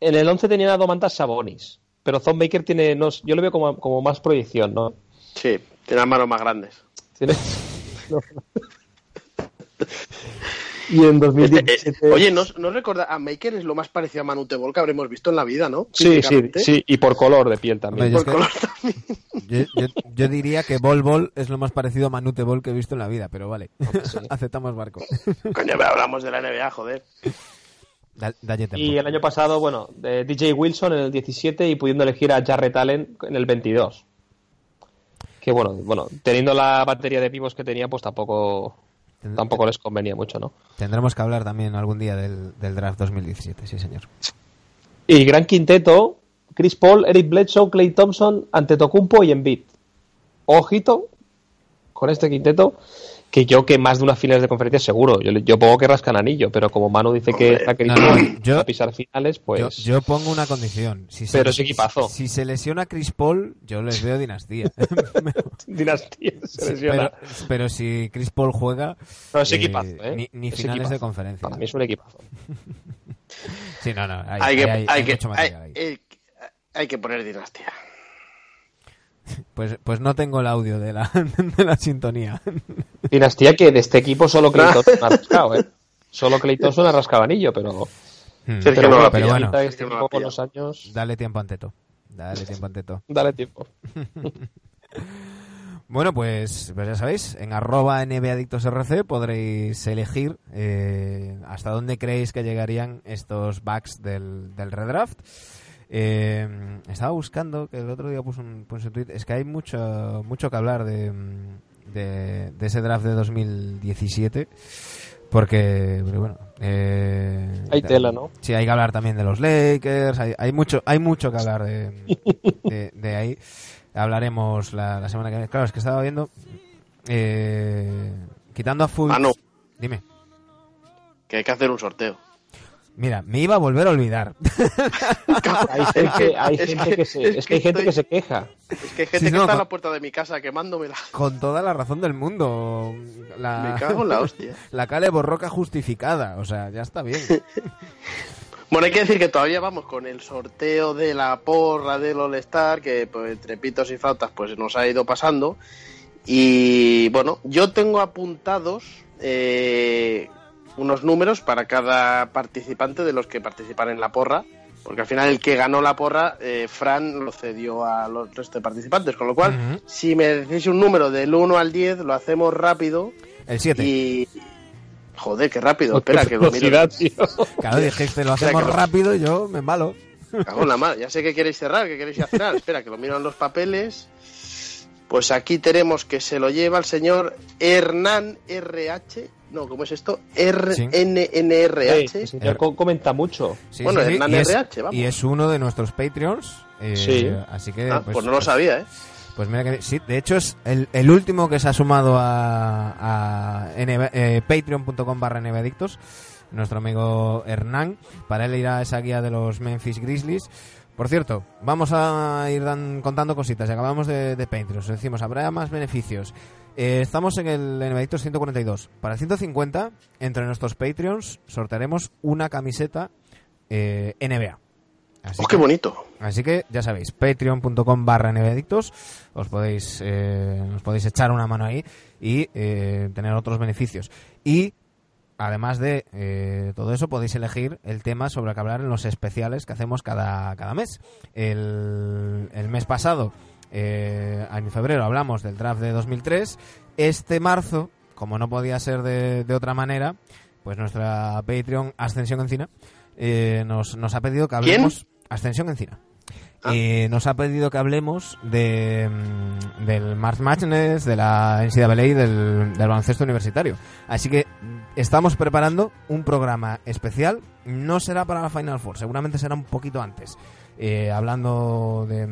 en el 11 tenían a Domantas Sabonis, pero Thon Maker tiene, no, yo le veo como, como más proyección, ¿no? Sí, tiene las manos más grandes. Tiene- no. y en Eh, 2017... eh, oye, ¿no, no recuerda? A Maker es lo más parecido a Manute Bol que habremos visto en la vida, ¿no? Sí, sí, sí, y por color de piel también. Hombre, Por color también. Yo, yo- yo diría que Bol Bol es lo más parecido a Manute Bol que he visto en la vida, pero vale, sí. aceptamos barco. Coño, hablamos de la NBA, joder. Da-. Y el año pasado, bueno, de DJ Wilson en el 17 y pudiendo elegir a Jarrett Allen en el 22. Que bueno, bueno, teniendo la batería de pivos que tenía, pues tampoco Tend- tampoco les convenía mucho, ¿no? Tendremos que hablar también algún día del, del draft 2017, sí señor. Y gran quinteto, Chris Paul, Eric Bledsoe, Clay Thompson, Antetokounmpo y Embiid. Ojito con este quinteto, que yo que más de unas finales de conferencia seguro. Yo, yo pongo que rascan anillo, pero como Manu dice que está queriendo no, a pisar finales, pues... yo, yo pongo una condición. Si Pero es equipazo. Si se lesiona Chris Paul, yo les veo dinastía. Dinastía se lesiona. pero, pero si Chris Paul juega, No, es eh, equipazo, ¿eh? ni, ni Es finales equipazo. de conferencia. Para mí es un equipazo. Sí, no, no, hay, Hay que, hay- hay hay que, mucho hay, material ahí. hay- hay que poner dinastía. Pues, pues no tengo el audio de la, de la sintonía. Dinastía que de este equipo solo Clay Thompson ha rascado, ¿eh? Solo Clay Thompson ha rascado anillo, pero, Hmm, Sí, es que pero, no la pero pilla. bueno, este no con los años... dale tiempo ante todo. Dale tiempo ante todo. Dale tiempo. Bueno, pues, pues ya sabéis, en arroba nbadictosrc podréis elegir eh, hasta dónde creéis que llegarían estos backs del, del redraft. Eh, estaba buscando, que el otro día puse un, puse un tweet, es que hay mucho, mucho que hablar de, de, de ese draft de 2017, porque, pero bueno... eh, Hay tela, ¿no? Sí, hay que hablar también de los Lakers, hay, hay mucho hay mucho que hablar de, de, de ahí. Hablaremos la, la semana que viene. Claro, es que estaba viendo, eh, quitando a full... Manu, Dime. que hay que hacer un sorteo. Mira, me iba a volver a olvidar. Hay gente, hay Es gente que- que, se, es es que hay que gente estoy- que se queja. Es que hay gente Sí, que no, está en la puerta de mi casa quemándomela. Con toda la razón del mundo. La, Me cago en la hostia. La Cale Borroca justificada. O sea, ya está bien. Bueno, hay que decir que todavía vamos con el sorteo de la porra del All-Star, que pues, entre pitos y flautas pues nos ha ido pasando. Y bueno, yo tengo apuntados eh, unos números para cada participante de los que participan en la porra, porque al final el que ganó la porra, eh, Fran lo cedió a los restos de participantes, con lo cual, si me decís un número del 1 al 10, lo hacemos rápido El 7. y... Joder, qué rápido, espera, que lo miro. Claro, dijiste, lo hacemos rápido y yo me embalo. Cago en la madre. Ya sé que queréis cerrar, que queréis cenar. Espera, que lo miro en los papeles. Pues aquí tenemos que se lo lleva el señor Hernán RH. No, ¿cómo es esto? RNNRH. Sí, sí, comenta mucho. Sí, Bueno, Hernán y es, RH, vamos. y es uno de nuestros Patreons. eh, Sí. Así que. Ah, pues, no lo sabía, ¿eh? Pues mira que sí, de hecho es el, el último que se ha sumado a, a eh, patreon.com barra nuestro amigo Hernán. Para él irá esa guía de los Memphis Grizzlies. Por cierto, vamos a ir dan- contando cositas. Acabamos de, de Patreon. Decimos, habrá más beneficios. Eh, estamos en el NBadictos 142. Para el 150, entre nuestros Patreons, sortearemos una camiseta eh, NBA. Así ¡Oh, qué que- bonito! Así que ya sabéis, patreon.com barra nbadictos, os podéis, eh, os podéis echar una mano ahí y eh, tener otros beneficios. Y además de eh, todo eso, podéis elegir el tema sobre el que hablar en los especiales que hacemos cada, cada mes. El, el mes pasado, eh, en febrero, hablamos del draft de 2003. Este marzo, como no podía ser de, de otra manera, pues nuestra Patreon Ascensión Encina eh, nos, nos ha pedido que ¿Quién? hablemos... Ascensión Encina. Ah. Eh, nos ha pedido que hablemos de, mm, del March Madness, de la NCAA y del, del baloncesto universitario. Así que estamos preparando un programa especial. No será para la Final Four, seguramente será un poquito antes. Eh, hablando de,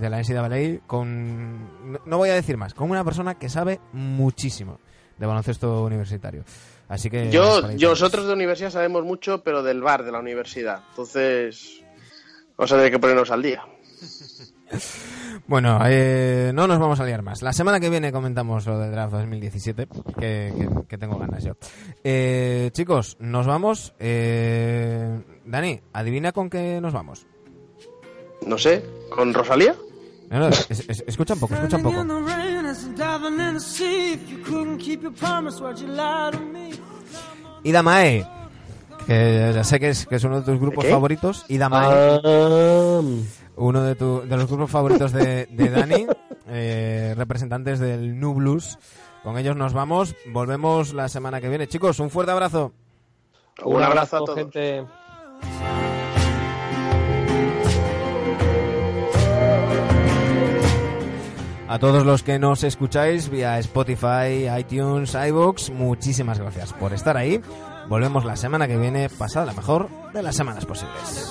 de la NCAA con... no- No voy a decir más, con una persona que sabe muchísimo de baloncesto universitario. Así que... Yo, yo nosotros de universidad sabemos mucho, pero del bar de la universidad. Entonces, vamos a tener que ponernos al día. Bueno, eh, no nos vamos a liar más. La semana que viene comentamos lo del draft 2017, que, que- que tengo ganas yo. Eh, chicos, nos vamos. Eh, Dani, adivina con qué nos vamos. No sé, ¿con Rosalía? No, no, es- es- escucha un poco, escucha un poco. Ida Mae, que ya sé que es, que es uno de tus grupos qué? favoritos. Ida Mae, Ah, uno de, tu- de los grupos favoritos de, de Dani, eh, representantes del New Blues. Con ellos nos vamos. Volvemos la semana que viene. Chicos, un fuerte abrazo. Un abrazo a todos. gente. A todos los que nos escucháis vía Spotify, iTunes, iVoox, muchísimas gracias por estar ahí. Volvemos la semana que viene, pasada la mejor de las semanas posibles.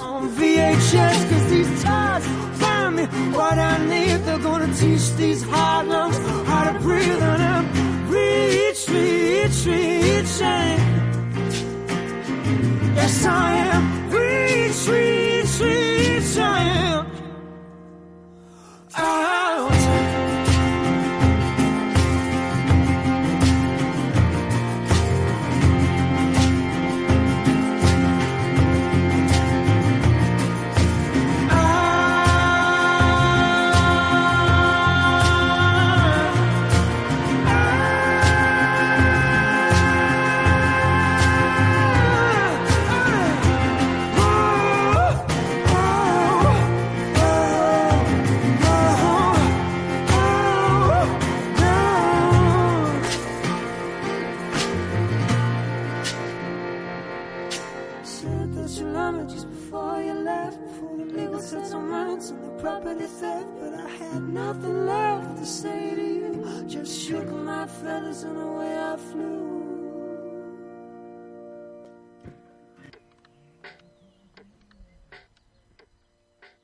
what I I'm reach reach yes I am. Reach theft But I had nothing left to say to you. Just shook my feathers and away I flew